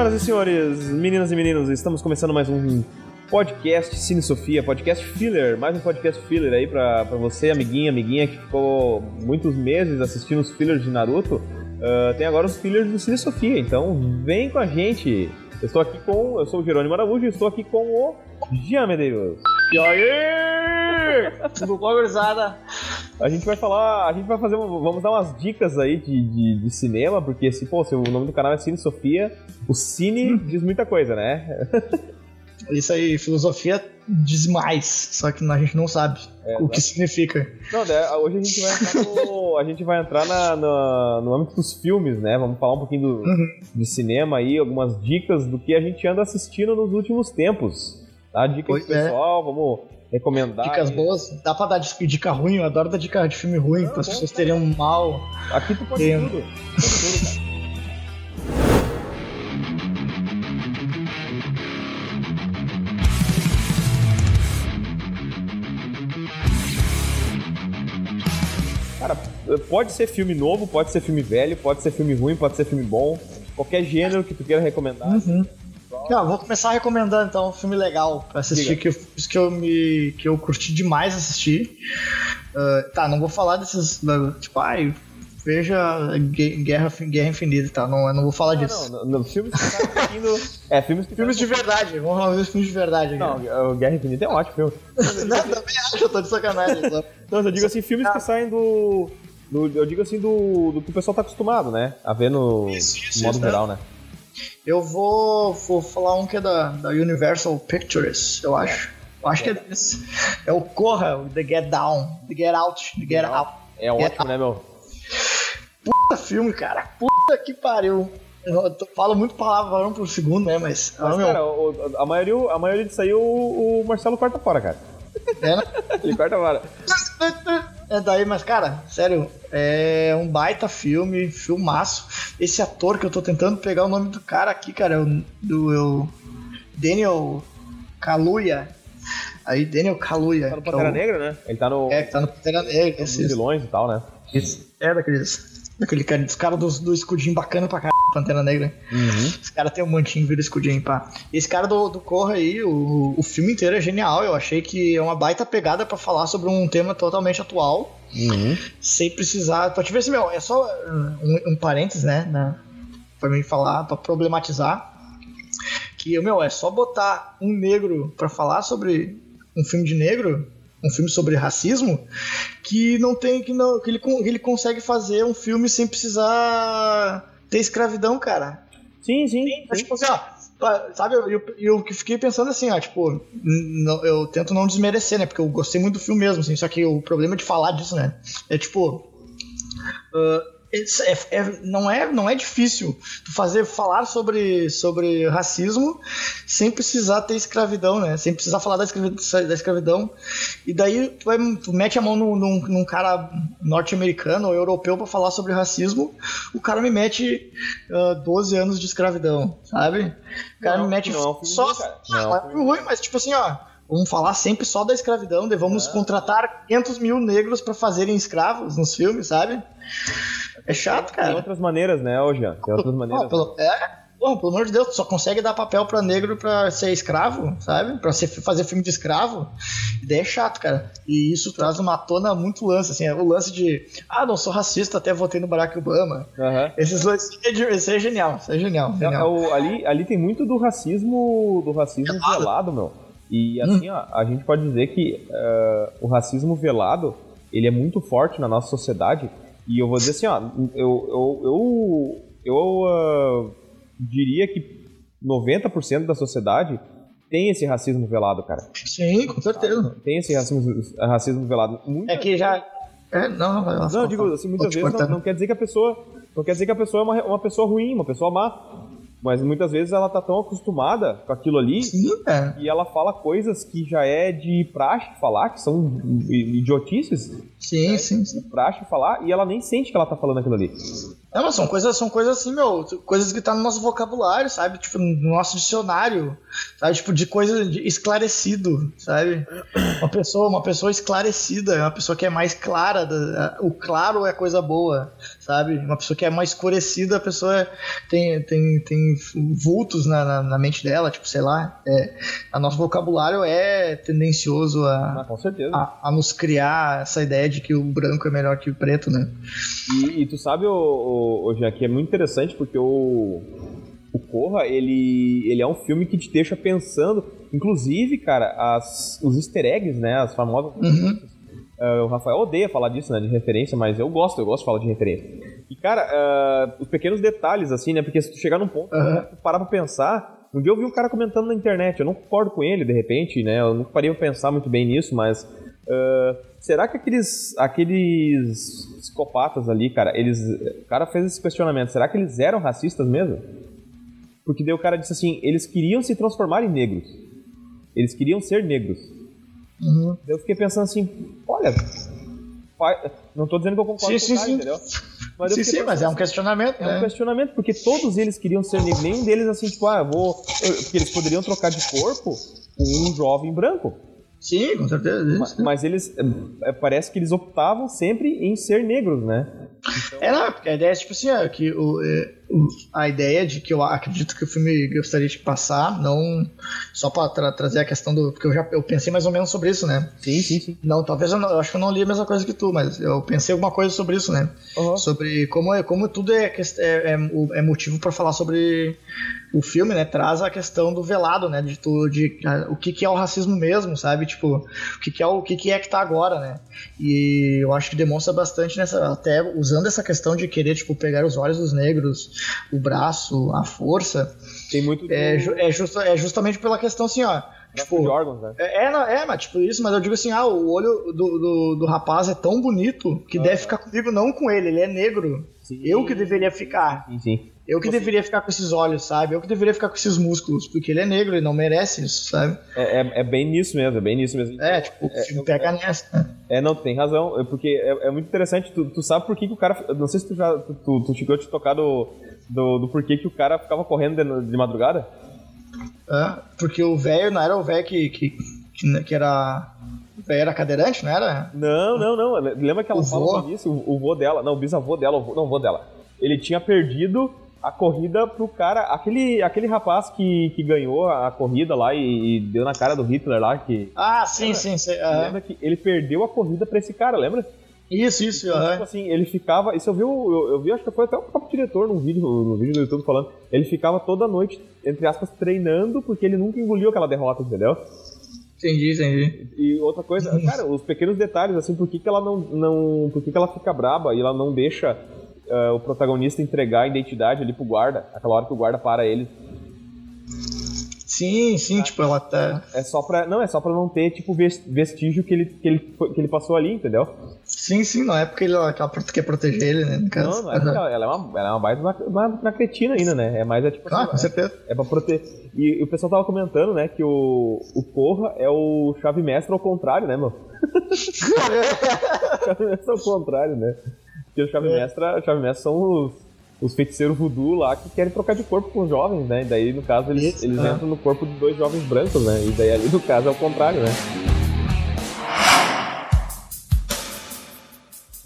Senhoras e senhores, meninas e meninos, estamos começando mais um podcast Cine Sofia, podcast filler, mais um podcast filler aí pra, pra você, amiguinha, amiguinha, que ficou muitos meses assistindo os fillers de Naruto. Uh, tem agora os fillers do Cine Sofia, então vem com a gente. Eu estou aqui com. Eu sou o Jerônimo Araújo e estou aqui com o Jean Medeiros. E aí? Tudo bom, gurizada? A gente vai falar, a gente vai fazer, vamos dar umas dicas aí de, de, de cinema, porque se, pô, se o nome do canal é Cine Sofia, o Cine diz muita coisa, né? Isso aí, filosofia diz mais, só que a gente não sabe é, o que significa. Não, né, hoje a gente vai entrar, no, a gente vai entrar na, na, no âmbito dos filmes, né? Vamos falar um pouquinho do, uhum. de cinema aí, algumas dicas do que a gente anda assistindo nos últimos tempos. Tá? Dicas pois pro é. pessoal, vamos recomendar. Dicas boas, dá pra dar dica ruim, eu adoro dar dica de filme ruim, para as pessoas terem um mal. Aqui tu pode tudo. tudo, tudo cara. Cara, pode ser filme novo, pode ser filme velho, pode ser filme ruim, pode ser filme bom. Qualquer gênero que tu queira recomendar. Uhum. Não, vou começar recomendando então um filme legal pra assistir que eu, que eu me que eu curti demais assistir. Uh, tá, não vou falar desses tipo, ai, veja Guerra, Guerra Infinita e tá? tal, não, não vou falar disso. Não, não, não filmes que tá assistindo... É, filmes que Filmes de verdade, vamos falar de filmes de verdade. Não, o Guerra Infinita é um ótimo filme. não, também acho, eu tô de sacanagem. Só. Não, eu digo assim, filmes que saem do... do eu digo assim, do, do que o pessoal tá acostumado, né? A ver no, isso, isso, modo isso, geral, né? Eu vou, vou falar um que é da, da Universal Pictures, eu acho. Eu acho que é desse. É o Corra, o The Get Down, The Get Out, The Get Out. É ótimo, né, meu? Puta filme, cara. Puta que pariu. Eu falo muito palavrão por segundo, né? Mas. Mas, meu... cara, o, a, maioria, a maioria disso aí o, o Marcelo corta fora, cara. É, né? Ele corta fora. É daí, mas, cara, sério, é um baita filme, filmaço. Esse ator que eu tô tentando pegar o nome do cara aqui, cara, é o, do eu, Daniel Kaluuya. Aí, Daniel Kaluuya. Tá no Pantera é o... Negra, né? Ele tá no. É, tá no Pantera Negra. Esses vilões e tal, né? Isso. É daqueles Daquele cara, dos caras do, do escudinho bacana pra caralho, Pantera Negra. Uhum. Os caras tem um montinho vira escudinho, pá. Esse cara do, do Corra aí, o, o filme inteiro é genial. Eu achei que é uma baita pegada para falar sobre um tema totalmente atual. Uhum. Sem precisar. Pra te ver se, meu, é só um, um parênteses, né? né pra mim falar, pra problematizar. Que, meu, é só botar um negro para falar sobre um filme de negro um filme sobre racismo que não tem que não que ele, que ele consegue fazer um filme sem precisar ter escravidão, cara. Sim, sim. sim. Tipo assim, ó, sabe, eu, eu, eu, fiquei pensando assim, ó, tipo, não, eu tento não desmerecer, né, porque eu gostei muito do filme mesmo, assim, só que o problema de falar disso, né, é tipo, uh, é, é, não, é, não é difícil tu fazer falar sobre, sobre racismo sem precisar ter escravidão, né? Sem precisar falar da escravidão. Da escravidão. E daí tu, vai, tu mete a mão num, num, num cara norte-americano ou europeu para falar sobre racismo, o cara me mete uh, 12 anos de escravidão, sabe? O cara não, me mete não, só. Não, não, é ruim, mas tipo assim, ó. Vamos falar sempre só da escravidão, vamos é. contratar 500 mil negros para fazerem escravos nos filmes, sabe? É chato, cara. Tem outras maneiras, né, hoje? Tem outras maneiras. pelo, é, pelo amor de Deus, tu só consegue dar papel pra negro pra ser escravo, sabe? Pra ser, fazer filme de escravo. Ideia é chato, cara. E isso traz uma tona muito lance, assim, o lance de, ah, não sou racista, até votei no Barack Obama. Uhum. Esses lances, isso é genial, isso é genial. genial. É, o, ali, ali tem muito do racismo, do racismo velado, velado meu. E assim, hum. ó, a gente pode dizer que uh, o racismo velado, ele é muito forte na nossa sociedade, e eu vou dizer assim, ó, eu, eu, eu, eu uh, diria que 90% da sociedade tem esse racismo velado, cara. Sim, com certeza. Tem esse racismo, racismo velado. Muita... É que já. É, não, não, não, eu digo assim, muitas vezes não, não, quer dizer que a pessoa. Não quer dizer que a pessoa é uma, uma pessoa ruim, uma pessoa má. Mas muitas vezes ela tá tão acostumada com aquilo ali Sim, é. e ela fala coisas que já é de praxe falar, que são idiotices. Sim, sim, sim. Praxe falar e ela nem sente que ela tá falando aquilo ali. É, mas são coisas, são coisas assim, meu, coisas que tá no nosso vocabulário, sabe? Tipo, no nosso dicionário, sabe? Tipo, de coisa de esclarecido, sabe? Uma pessoa, uma pessoa esclarecida, uma pessoa que é mais clara, o claro é coisa boa, sabe? Uma pessoa que é mais escurecida, a pessoa tem, tem, tem vultos na, na, na mente dela, tipo, sei lá. É, a nosso vocabulário é tendencioso a, ah, a, a, nos criar essa ideia de que o branco é melhor que o preto, né? E, e tu sabe, o, o, o que é muito interessante porque o, o Corra, ele, ele é um filme que te deixa pensando, inclusive, cara, as, os easter eggs, né, as famosas... Uhum. Uh, o Rafael odeia falar disso, né, de referência, mas eu gosto, eu gosto de falar de referência. E, cara, uh, os pequenos detalhes, assim, né, porque se tu chegar num ponto, uhum. tu parar pra pensar... Um dia eu vi um cara comentando na internet, eu não concordo com ele, de repente, né, eu não parei pra pensar muito bem nisso, mas... Uh, será que aqueles, aqueles psicopatas ali, cara, eles. O cara fez esse questionamento, será que eles eram racistas mesmo? Porque daí o cara disse assim, eles queriam se transformar em negros. Eles queriam ser negros. Uhum. Eu fiquei pensando assim, olha, não estou dizendo que eu concordo sim, com o cara, sim. entendeu? Mas sim, sim, mas é um questionamento, É né? um questionamento, porque todos eles queriam ser negros. Nenhum deles assim, tipo, ah, eu vou... Porque eles poderiam trocar de corpo com um jovem branco. Sim, com certeza. Mas, mas, eles. É, parece que eles optavam sempre em ser negros, né? Então... É, não, porque a ideia é tipo assim, é, que o, é, o, a ideia de que eu acredito que o filme gostaria de passar, não. Só pra tra trazer a questão do. Porque eu já eu pensei mais ou menos sobre isso, né? Sim, sim, sim. Não, talvez eu, não, eu acho que eu não li a mesma coisa que tu, mas eu pensei alguma coisa sobre isso, né? Uhum. Sobre como, é, como tudo é, é, é motivo para falar sobre o filme, né, traz a questão do velado, né, de, tu, de o que, que é o racismo mesmo, sabe, tipo, o que, que é o que, que é que tá agora, né, e eu acho que demonstra bastante nessa, até usando essa questão de querer, tipo, pegar os olhos dos negros, o braço, a força, tem muito do... é, é, justa, é justamente pela questão assim, ó, Tipo, de órgãos, né? É, é, é, mas tipo isso, mas eu digo assim, ah, o olho do, do, do rapaz é tão bonito que ah, deve ficar comigo, não com ele, ele é negro. Sim. Eu que deveria ficar. Sim, sim. Eu que Você... deveria ficar com esses olhos, sabe? Eu que deveria ficar com esses músculos, porque ele é negro, ele não merece isso, sabe? É, é, é bem nisso mesmo, é bem nisso mesmo. É, tipo, o filme pega nessa. É, não, tem razão, porque é, é muito interessante, tu, tu, sabe por que, que o cara. Não sei se tu já. Tu, tu, tu chegou a te tocar do, do, do porquê que o cara ficava correndo de, de madrugada? É, porque o velho não era o velho que, que, que era. O velho era cadeirante, não era? Não, não, não. Lembra que ela O fala vô? disso? O, o vô dela, não, o bisavô dela, o vô, não, o vô dela. Ele tinha perdido a corrida pro cara. Aquele, aquele rapaz que, que ganhou a corrida lá e, e deu na cara do Hitler lá. Que, Ah, sim, Lembra? sim, sim. Lembra que ele perdeu a corrida pra esse cara, lembra? Isso, isso, Então, aham. tipo assim, ele ficava. Isso eu vi, eu, eu vi, acho que foi até o próprio diretor num vídeo, no vídeo do YouTube falando. Ele ficava toda noite, entre aspas, treinando, porque ele nunca engoliu aquela derrota, entendeu? Entendi, entendi. E outra coisa, cara, os pequenos detalhes, assim, por que, que ela não. não por que, que ela fica braba e ela não deixa ah, o protagonista entregar a identidade ali pro guarda, aquela hora que o guarda para ele. Sim, sim, tipo, ela tá. É só pra. Não, é só pra não ter, tipo, ves- vestígio que ele, que ele, que ele passou ali, entendeu? Sim, sim, não é porque ele, ela quer proteger ele, né? No caso. Não, não é porque ela, ela é uma, ela é uma baita na, na, na cretina ainda, né? É mais é tipo Ah, assim, com certeza. É pra proteger. E, e o pessoal tava comentando, né, que o, o Corra é o chave mestre ao contrário, né, meu? chave mestre ao contrário, né? Porque o chave É. mestre, o chave mestre são os, os feiticeiros voodoo lá que querem trocar de corpo com os jovens, né? E daí, no caso, eles, Isso, eles é. entram no corpo de dois jovens brancos, né? E daí ali, no caso, é o contrário, né?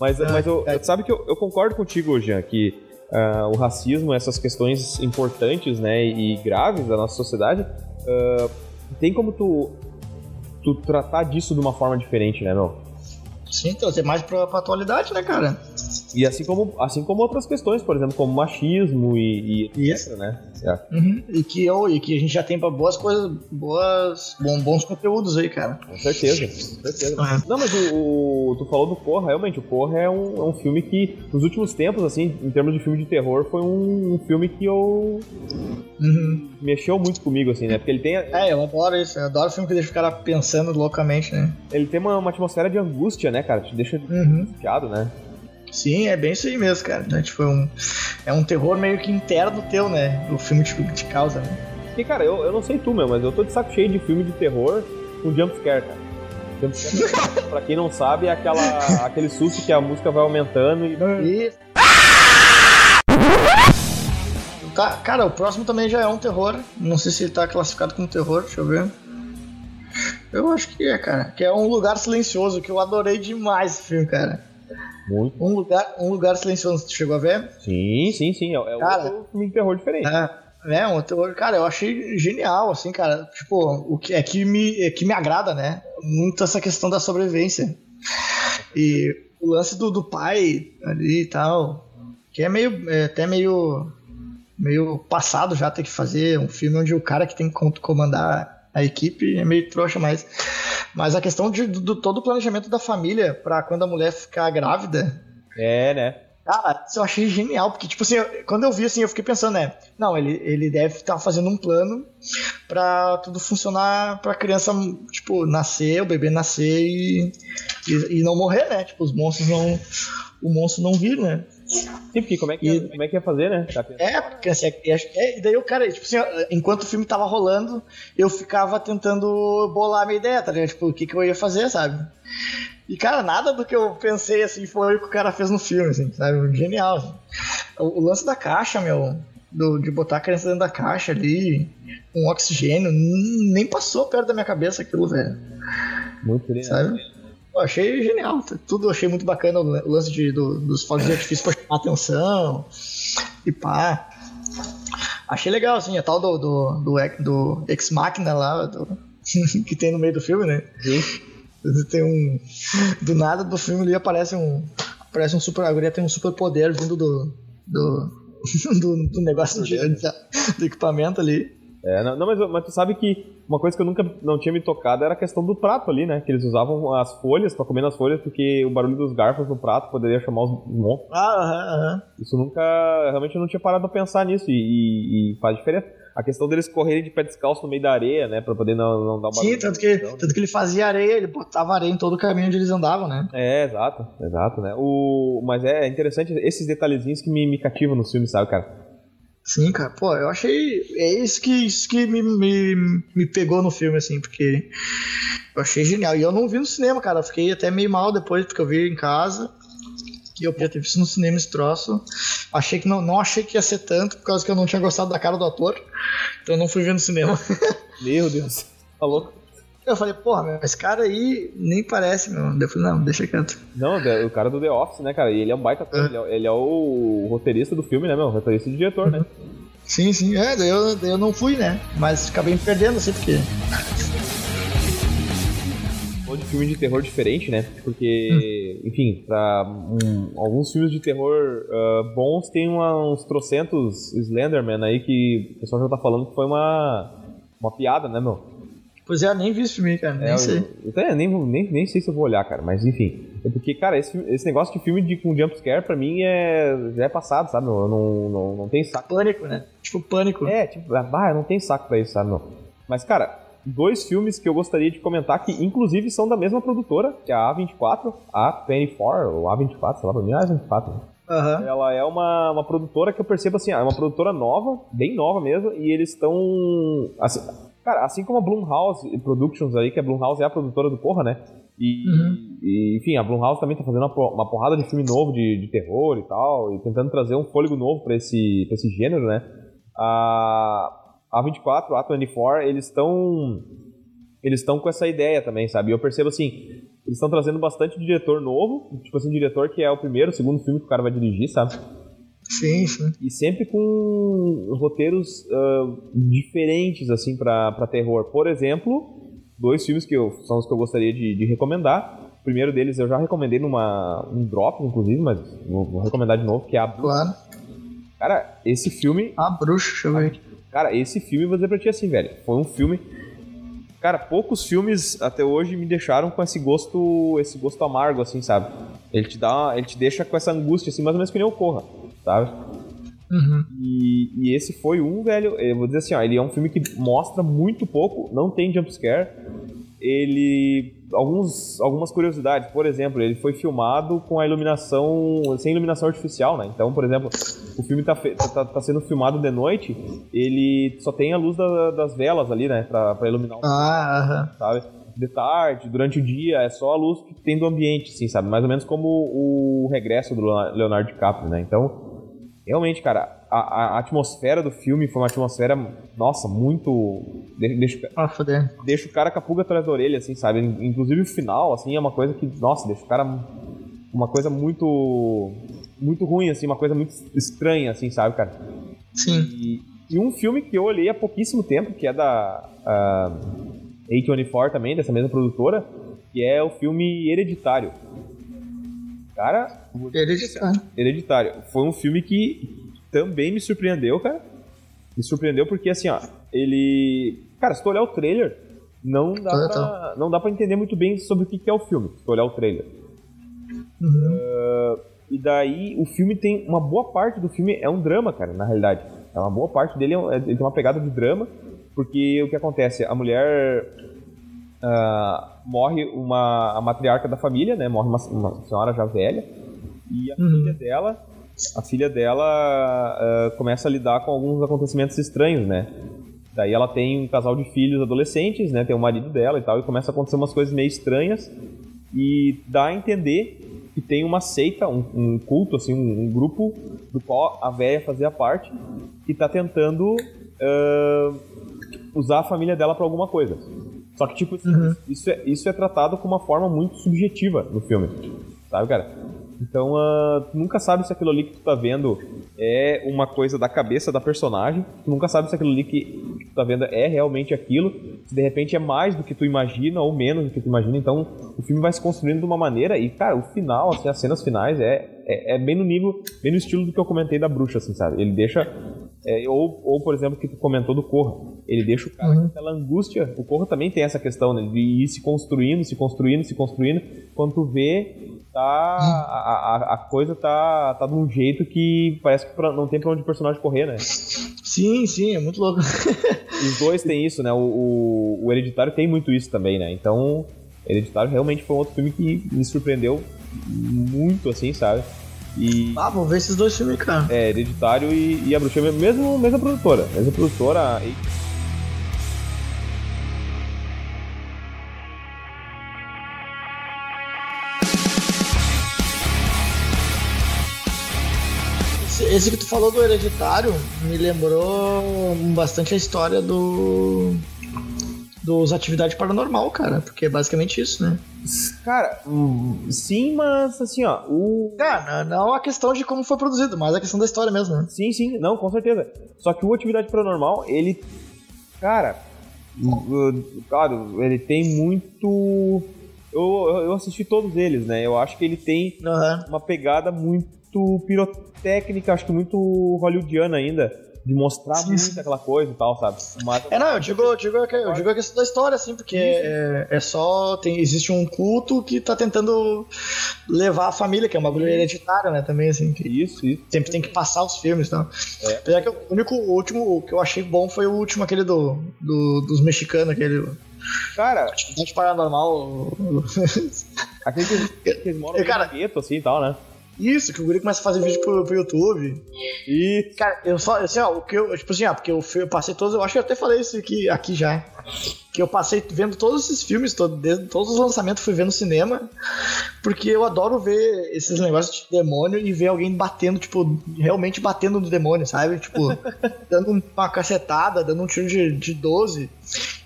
Mas, mas eu, é. sabe que eu, eu concordo contigo, Jean, que ah, o racismo, essas questões importantes né, e graves da nossa sociedade, ah, tem como tu, tu tratar disso de uma forma diferente, né, meu? Sim, trazer mais pra, pra atualidade, né, cara? E assim como, assim como outras questões, por exemplo, como machismo e, e etc, Isso. né? É. Uhum. E que eu e que a gente já tem pra boas coisas, boas, bom- bons conteúdos aí, cara. Com certeza, com certeza. Uhum. Não, mas o, o- tu falou do Corra, realmente, o Corra é um, é um filme que, nos últimos tempos, assim, em termos de filme de terror, foi um, um filme que eu Uhum. mexeu muito comigo, assim, né? Porque ele tem, É, eu adoro isso. Eu adoro filme que deixa o cara pensando loucamente, né? ele tem uma, uma atmosfera de angústia, né, cara? Te deixa Uhum. né? Sim, é bem isso aí mesmo, cara. Então, tipo, é um, é um terror meio que interno teu, né? O filme tipo, te causa, né? Porque, cara, eu, eu não sei tu, meu, mas eu tô de saco cheio de filme de terror com jumpscare, cara. Jumpscare, pra quem não sabe, é aquela, aquele susto que a música vai aumentando e... E Tá, cara, o próximo também já é um terror. Não sei se ele tá classificado como terror, deixa eu ver. Eu acho que é, cara. Que é um lugar silencioso, que eu adorei demais esse filme, cara. Muito. Um lugar, um lugar silencioso, tu chegou a ver? Sim, sim, sim. É, é Cara, outro filme de terror diferente. É, é um terror, cara, eu achei genial, assim, cara. Tipo, o que é que me, é que me agrada, né? Muito essa questão da sobrevivência. E o lance do, do pai ali e tal, que é meio, é até meio, meio passado já ter que fazer um filme onde o cara que tem que com- comandar a equipe é meio trouxa, mas, mas a questão de, do, do todo o planejamento da família pra quando a mulher ficar grávida, É, né? Cara, isso eu achei genial, porque, tipo assim, eu- quando eu vi assim, eu fiquei pensando, né? Não, ele, ele deve estar fazendo um plano pra tudo funcionar pra criança, tipo, nascer, o bebê nascer e, e, e não morrer, né? Tipo, os monstros não. O monstro não vir, né? Sim, porque como é que, E- ia, como é que ia fazer, né? Tá? É, porque assim, é, é, e daí o cara, tipo assim, enquanto o filme tava rolando, eu ficava tentando bolar a minha ideia, tá ligado? Tipo, o que, que eu ia fazer, sabe? E, cara, nada do que eu pensei, assim, foi o que o cara fez no filme, assim, sabe? Genial, assim. O, o lance da caixa, meu, do- de botar a criança dentro da caixa ali, com oxigênio, n- nem passou perto da minha cabeça aquilo, velho, Muito bem, né? sabe? Eu achei genial, tudo achei muito bacana, o lan- o lance de, do- dos fogos de artifício pra chamar atenção, e pá. Achei legal, assim, a tal do, do, do, ex- do Ex Machina lá, do- que tem no meio do filme, né? Sim. Tem um. Do nada do filme ali aparece um. Aparece um super. A guria tem um super poder vindo do. do. do, do negócio de, do equipamento ali. É, não, não, mas, mas tu sabe que uma coisa que eu nunca não tinha me tocado era a questão do prato ali, né? Que eles usavam as folhas pra comer nas folhas porque o barulho dos garfos no prato poderia chamar os monstros. Ah, aham, aham. Isso nunca. Realmente eu não tinha parado pra pensar nisso e, e- e faz diferença. A questão deles correrem de pé descalço no meio da areia, né? Pra poder não, não dar uma. Sim, tanto que, tanto que ele fazia areia, ele botava areia em todo o caminho onde eles andavam, né? É, exato, exato, né? O... Mas é interessante esses detalhezinhos que me, me cativam no filme, sabe, cara? Sim, cara, pô, eu achei. É isso que, isso que me, me, me pegou no filme, assim, porque eu achei genial. E eu não vi no cinema, cara. Eu fiquei até meio mal depois, porque eu vi em casa. E eu podia ter visto no cinema esse troço. Achei que não, não achei que ia ser tanto, por causa que eu não tinha gostado da cara do ator. Então eu não fui ver no cinema. Meu Deus, tá louco? Eu falei, porra, meu, esse cara aí nem parece, meu. Eu falei, não, deixa quieto. Não, o cara do The Office, né, cara? E ele é um baita ator, ele, é, ele é o roteirista do filme, né, meu? Roteirista e diretor, né? Sim, sim, é, daí eu, daí eu não fui, né? Mas acabei me perdendo, assim, porque. De filme de terror diferente, né? Porque, enfim, pra um- alguns filmes de terror ah, bons tem uma- uns trocentos Slenderman aí que o pessoal já tá falando que foi uma, uma piada, né, meu? Pois é, eu nem vi esse filme, cara, nem É, sei. Eu, eu até nem, nem, nem sei se eu vou olhar, cara, mas enfim. É porque, cara, esse, esse negócio de filme de, com jumpscare pra mim é, já é passado, sabe? Eu não, não, não tenho saco. Pânico, né? Tipo, pânico. É, tipo, ah, eu não tenho saco pra isso, sabe? Meu? Mas, cara, dois filmes que eu gostaria de comentar que, inclusive, são da mesma produtora, que é a A24, a A24, ou A24, sei lá, pra mim é a A24. né? Aham. Ela é uma, uma produtora que eu percebo assim, ah, é uma produtora nova, bem nova mesmo, e eles estão. Assim, cara, assim como a Blumhouse Productions aí, que a Blumhouse é a produtora do Corra, né? E, Uhum. e, enfim, a Blumhouse também tá fazendo uma, por- uma porrada de filme novo de, de terror e tal, e tentando trazer um fôlego novo pra esse, pra esse gênero, né? A, a 24, a A24, eles estão. Eles estão com essa ideia também, sabe? Eu percebo assim, eles estão trazendo bastante diretor novo, tipo assim, diretor que é o primeiro, o segundo filme que o cara vai dirigir, sabe? Sim, sim. E sempre com roteiros ah, diferentes, assim, pra, pra terror. Por exemplo, dois filmes que eu, são os que eu gostaria de, de recomendar. O primeiro deles eu já recomendei numa um drop, inclusive, mas vou, vou recomendar de novo, que é a... Claro. Cara, esse filme A bruxa, deixa eu ver aqui. Cara, esse filme, vou dizer pra ti assim, velho. Foi um filme. Cara, poucos filmes até hoje me deixaram com esse gosto, esse gosto amargo, assim, sabe? Ele te dá, ele te deixa com essa angústia, assim, mais ou menos que nem o Corra, sabe? Uhum. E, e esse foi um, velho. Eu vou dizer assim, ó, ele é um filme que mostra muito pouco, não tem jumpscare. Ele. Alguns, algumas curiosidades, por exemplo, ele foi filmado com a iluminação. sem iluminação artificial, né? Então, por exemplo, o filme tá, fe- tá, tá- tá sendo filmado de noite, ele só tem a luz da- das velas ali, né? Pra, pra iluminar o Ah, aham. sabe? De tarde, durante o dia, é só a luz que tem do ambiente, assim, sabe? Mais ou menos como o regresso do Leonardo DiCaprio, né? Então, realmente, cara, a, a, atmosfera do filme foi uma atmosfera, nossa, muito. Deixa, ah, foder. deixa o cara com a pulga atrás da orelha, assim, sabe? Inclusive o final, assim, é uma coisa que, nossa, deixa o cara. Uma coisa muito. Muito ruim, assim, uma coisa muito estranha, assim, sabe, cara? Sim. E, e um filme que eu olhei há pouquíssimo tempo, que é da uh, A24 também, dessa mesma produtora, que é o filme Hereditário. Cara. Hereditário. Hereditário. Foi um filme que também me surpreendeu, cara. Me surpreendeu porque, assim, ó, ele. Cara, se tu olhar o trailer, não dá, Tá, pra, não dá pra entender muito bem sobre o que é o filme, se tu olhar o trailer. Uhum. Uh, e daí, o filme tem. Uma boa parte do filme é um drama, cara, na realidade. É uma boa parte dele, é, ele tem uma pegada de drama, porque o que acontece? A mulher. Uh, morre uma, a matriarca da família, né? Morre uma, uma senhora já velha. E a Uhum. filha dela. A filha dela uh, começa a lidar com alguns acontecimentos estranhos, né? Daí ela tem um casal de filhos adolescentes, né? Tem o marido dela e tal, e começa a acontecer umas coisas meio estranhas. E dá a entender que tem uma seita, um, um culto, assim, um, um, grupo do qual a véia fazia parte, que tá tentando uh, usar a família dela para alguma coisa. Só que, tipo, Uhum. isso, é, isso é tratado com uma forma muito subjetiva no filme. Sabe, cara? Então, uh, tu nunca sabe se aquilo ali que tu tá vendo é uma coisa da cabeça da personagem. Tu nunca sabe se aquilo ali que tu tá vendo é realmente aquilo. Se de repente é mais do que tu imagina ou menos do que tu imagina. Então, o filme vai se construindo de uma maneira. E, cara, o final, assim, as cenas finais é, é, é bem no nível, bem no estilo do que eu comentei da bruxa, assim, sabe? Ele deixa. É, ou, ou, por exemplo, que tu comentou do Corra. Ele deixa o cara Uhum. com aquela angústia. O Corra também tem essa questão né, de ir se construindo, se construindo, se construindo. Quando tu vê, tá, a, a, a coisa tá, tá de um jeito que parece que não tem pra onde o personagem correr, né? Sim, sim, é muito louco. Os dois têm isso, né? O, o, o Hereditário tem muito isso também, né? Então, Hereditário realmente foi um outro filme que me surpreendeu muito, assim, sabe? E ah, vou ver esses dois filmes, cara. é, Hereditário e, e a Bruxa, mesmo, mesma produtora. Mesma produtora. e- Esse, esse que tu falou do Hereditário me lembrou bastante a história do. Dos Atividade Paranormal, cara. Porque é basicamente isso, né? Cara, hum, sim, mas assim, ó, o. Cara, não a questão de como foi produzido, mas a questão da história mesmo, né? Sim, sim, não, com certeza. Só que o Atividade Paranormal, ele. Cara. Claro, ele tem muito. Eu, eu assisti todos eles, né? Eu acho que ele tem Aham. uma pegada muito pirotécnica, acho que muito hollywoodiana ainda. De mostrar Sim, muito sim. aquela coisa e tal, sabe? Mas, É, não, eu digo, eu digo, que- eu digo a questão da história, assim, porque é, é só. Tem, existe um culto que tá tentando levar a família, que é uma bagulho hereditário, né? Também, assim, que Isso, isso. sempre tem que passar os filmes e tal. É. Apesar que o único, o último que eu achei bom foi o último, aquele do, do- dos mexicanos, aquele. Cara, Atividade Paranormal. aquele que, que eles moram É, no gueto, assim e tal, né? Isso, que o guri começa a fazer vídeo pro, pro YouTube. E. Cara, eu só, assim, ó, o que eu, tipo assim, ó, porque eu, eu passei todos, eu acho que eu até falei isso aqui, aqui já. Que eu passei vendo todos esses filmes, todo, desde todos os lançamentos fui ver no cinema, porque eu adoro ver esses negócios de demônio e ver alguém batendo, tipo, realmente batendo no demônio, sabe? Tipo, dando uma cacetada, dando um tiro de, de 12.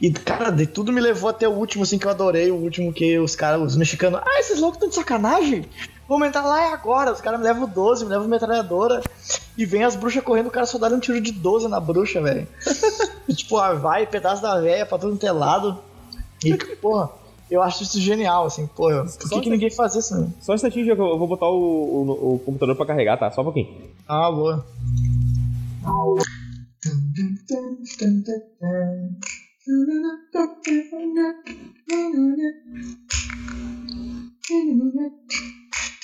E, cara, de tudo me levou até o último, assim, que eu adorei, o último que os caras, os mexicanos, ah, esses loucos estão de sacanagem? Vamos entrar lá e agora. Os caras me levam 12, me levam metralhadora. E vem as bruxas correndo, o cara só dá um tiro de 12 na bruxa, velho. tipo, ah, vai, pedaço da véia pra todo telado. E, porra, eu acho isso genial, assim, Porra, Por que, que, ninguém faz isso, né? Só um instantinho que eu vou botar o, o, o, computador pra carregar, tá? Só um pouquinho. Ah, boa.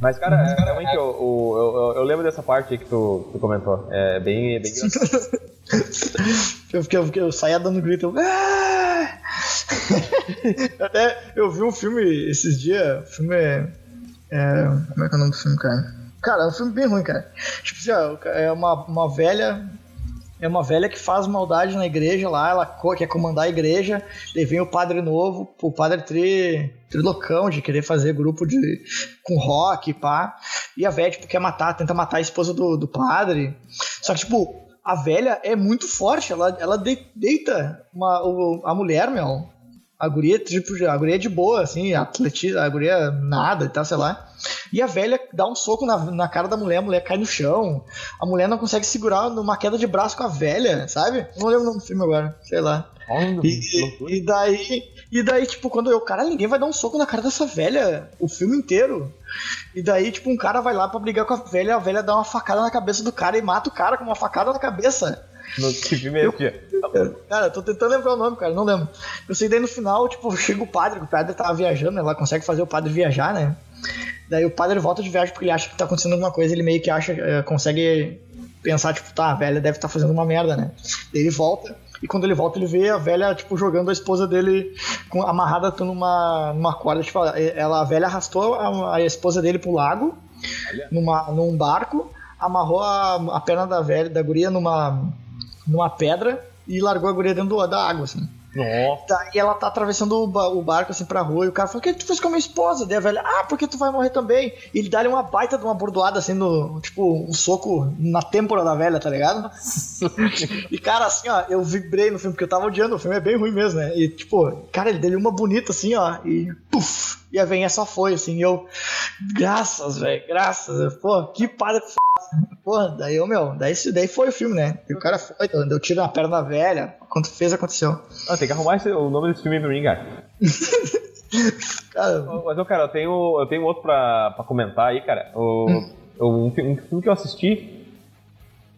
Mas, cara, é, realmente eu, eu, eu, eu lembro dessa parte que tu, tu comentou. É bem, bem engraçado. eu, fiquei, eu, eu saía dando grito. Eu... Ah! Até eu vi um filme esses dias. O filme é, é, Como é que é o nome do filme, cara? Cara, é um filme bem ruim, cara. Tipo assim, ó, é uma, uma velha é uma velha que faz maldade na igreja lá, ela quer comandar a igreja, daí vem o padre novo, o padre tri, trilocão de querer fazer grupo de com rock, pá. E a velha, tipo, quer matar, tenta matar a esposa do, do padre. Só que, tipo, a velha é muito forte, ela, ela deita uma, a mulher, meu. A guria, tipo, a guria é de boa, assim, atletiza, a guria nada e tal, sei lá. E a velha dá um soco na, na cara da mulher, a mulher cai no chão. A mulher não consegue segurar numa queda de braço com a velha, sabe? Não lembro o nome do filme agora, sei lá. E, e, daí, e daí, tipo, quando eu, cara, ninguém vai dar um soco na cara dessa velha o filme inteiro. E daí, tipo, um cara vai lá pra brigar com a velha, a velha dá uma facada na cabeça do cara e mata o cara com uma facada na cabeça. No que é esse? Cara, tô tentando lembrar o nome, cara, não lembro. Eu sei daí no final, tipo, chega o padre, o padre tava viajando, ela consegue fazer o padre viajar, né? Daí o padre volta de viagem porque ele acha que tá acontecendo alguma coisa, ele meio que acha, eh, consegue pensar, tipo, tá, a velha deve estar tá fazendo uma merda, né? Daí ele volta, e quando ele volta, ele vê a velha, tipo, jogando a esposa dele com, amarrada numa, numa corda. Tipo, ela, a velha arrastou a, a esposa dele pro lago, numa, num barco, amarrou a, a perna da velha, da guria numa, numa pedra e largou a guria dentro da água, assim. Nossa. Tá, e ela tá atravessando o, barco assim pra rua e o cara fala: O que tu fez com a minha esposa? Daí a velha: Ah, porque tu vai morrer também. E ele dá-lhe uma baita de uma bordoada assim, no, tipo, um soco na têmpora da velha, tá ligado? e cara, assim, ó, eu vibrei no filme porque eu tava odiando. O filme é bem ruim mesmo, né? E tipo, cara, ele deu uma bonita assim, ó, e puf, e a venha só foi, assim, e eu. Graças, velho, graças. Pô, que padre Porra, daí eu, meu, daí, daí foi o filme, né? E o cara foi, deu tiro na perna velha. Quando fez, aconteceu. Ah, tem que arrumar esse, o nome desse filme pra mim, cara. cara. Mas, eu, cara, eu tenho, eu tenho outro pra, pra comentar aí, cara. O, hum. um, um, filme que eu assisti,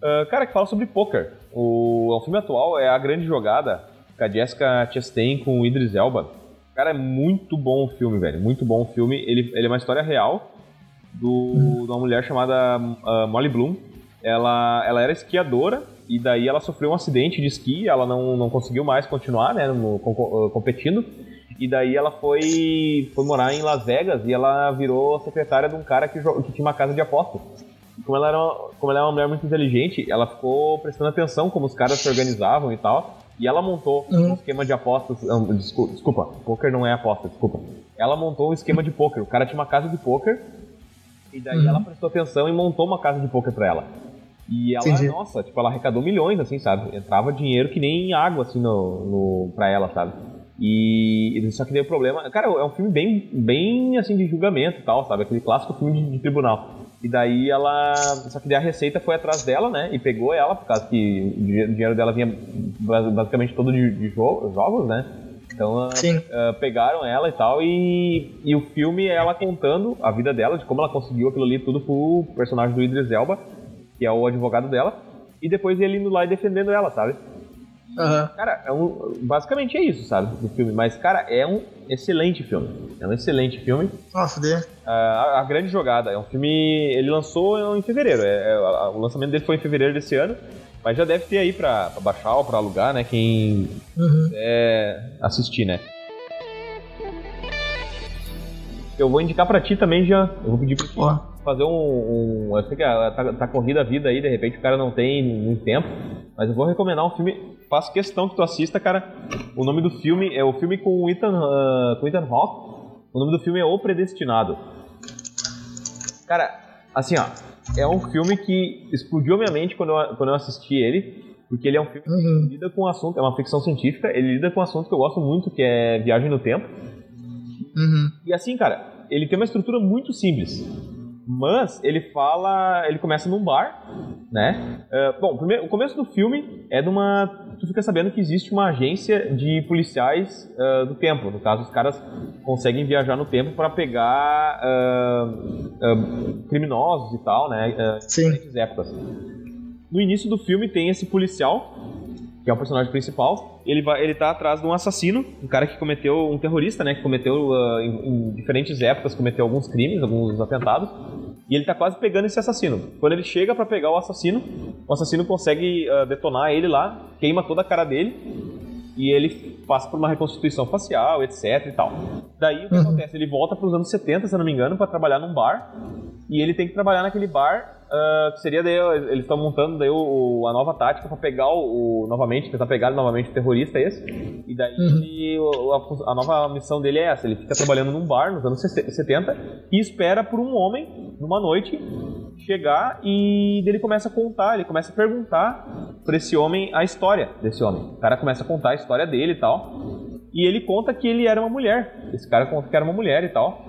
uh, cara, que fala sobre poker. O, o filme atual é A Grande Jogada, com a Jessica Chastain com o Idris Elba. Cara, é muito bom o filme, velho. Muito bom o filme. Ele, ele é uma história real do, de uma mulher chamada uh, Molly Bloom. Ela, ela era esquiadora e daí ela sofreu um acidente de esqui, ela não, não conseguiu mais continuar né, no, uh, competindo. E daí ela foi, foi morar em Las Vegas e ela virou secretária de um cara que, que tinha uma casa de apostas. Como ela, era uma, como ela era uma mulher muito inteligente, ela ficou prestando atenção como os caras se organizavam e tal. E ela montou uhum. um esquema de apostas. Um, desculpa, desculpa, poker não é aposta, desculpa. Ela montou um esquema de poker. O cara tinha uma casa de poker e daí uhum. ela prestou atenção e montou uma casa de poker pra ela. E ela, Entendi. nossa, tipo, ela arrecadou milhões, assim, sabe? Entrava dinheiro que nem água, assim, no, no, pra ela, sabe? E só que deu problema. Cara, é um filme bem, bem assim, de julgamento e tal, sabe? Aquele clássico filme de, de, tribunal. E daí ela. Só que daí a Receita foi atrás dela, né? E pegou ela, por causa que o dinheiro dela vinha basicamente todo de, de jogos, né? Então uh, pegaram ela e tal, e, e o filme é ela contando a vida dela, de como ela conseguiu aquilo ali tudo pro personagem do Idris Elba, que é o advogado dela, e depois ele indo lá e defendendo ela, sabe? Uhum. Cara, é um, basicamente é isso, sabe? Do filme. Mas, cara, é um excelente filme. É um excelente filme. Nossa, de. Uh, a, a, Grande Jogada. É um filme. Ele lançou em fevereiro. É, é, o lançamento dele foi em fevereiro desse ano. Mas já deve ter aí pra, pra baixar ou pra alugar, né? Quem uhum. quiser assistir, né? Eu vou indicar pra ti também já. Eu vou pedir pra ti fazer um. um eu sei que tá, tá corrida a vida aí, de repente o cara não tem muito tempo. Mas eu vou recomendar um filme. Faço questão que tu assista, cara. O nome do filme é o filme com o Ethan, uh, com Ethan Hawke. O nome do filme é O Predestinado. Cara, assim, ó é um filme que explodiu minha mente quando eu, quando eu assisti ele, porque ele é um filme uhum. que lida com um assunto, é uma ficção científica, ele lida com um assunto que eu gosto muito, que é viagem no tempo. Uhum. E assim, cara, ele tem uma estrutura muito simples. Mas ele fala. Ele começa num bar, né? Uh, bom, primeiro, o começo do filme é de uma. Tu fica sabendo que existe uma agência de policiais uh, do tempo. No caso, os caras conseguem viajar no tempo para pegar uh, criminosos e tal, né? Sim. épocas. No início do filme tem esse policial que é o personagem principal, ele vai, ele tá atrás de um assassino, um cara que cometeu, um terrorista, né, que cometeu uh, em, em, diferentes épocas, cometeu alguns crimes, alguns atentados, e ele tá quase pegando esse assassino. Quando ele chega para pegar o assassino, o assassino consegue uh, detonar ele lá, queima toda a cara dele, e ele passa por uma reconstituição facial, etc e tal. Daí o que uhum. acontece? Ele volta para os anos 70, se eu não me engano, para trabalhar num bar, e ele tem que trabalhar naquele bar Uh, que seria daí, eles estão montando daí o, o, a nova tática para pegar o, o, novamente, tentar pegar novamente o terrorista esse. E daí uhum. ele, a, a, nova missão dele é essa, ele fica trabalhando num bar nos anos 70 e espera por um homem numa noite chegar e dele começa a contar, ele começa a perguntar para esse homem a história desse homem. O cara começa a contar a história dele e tal. E ele conta que ele era uma mulher. Esse cara conta que era uma mulher e tal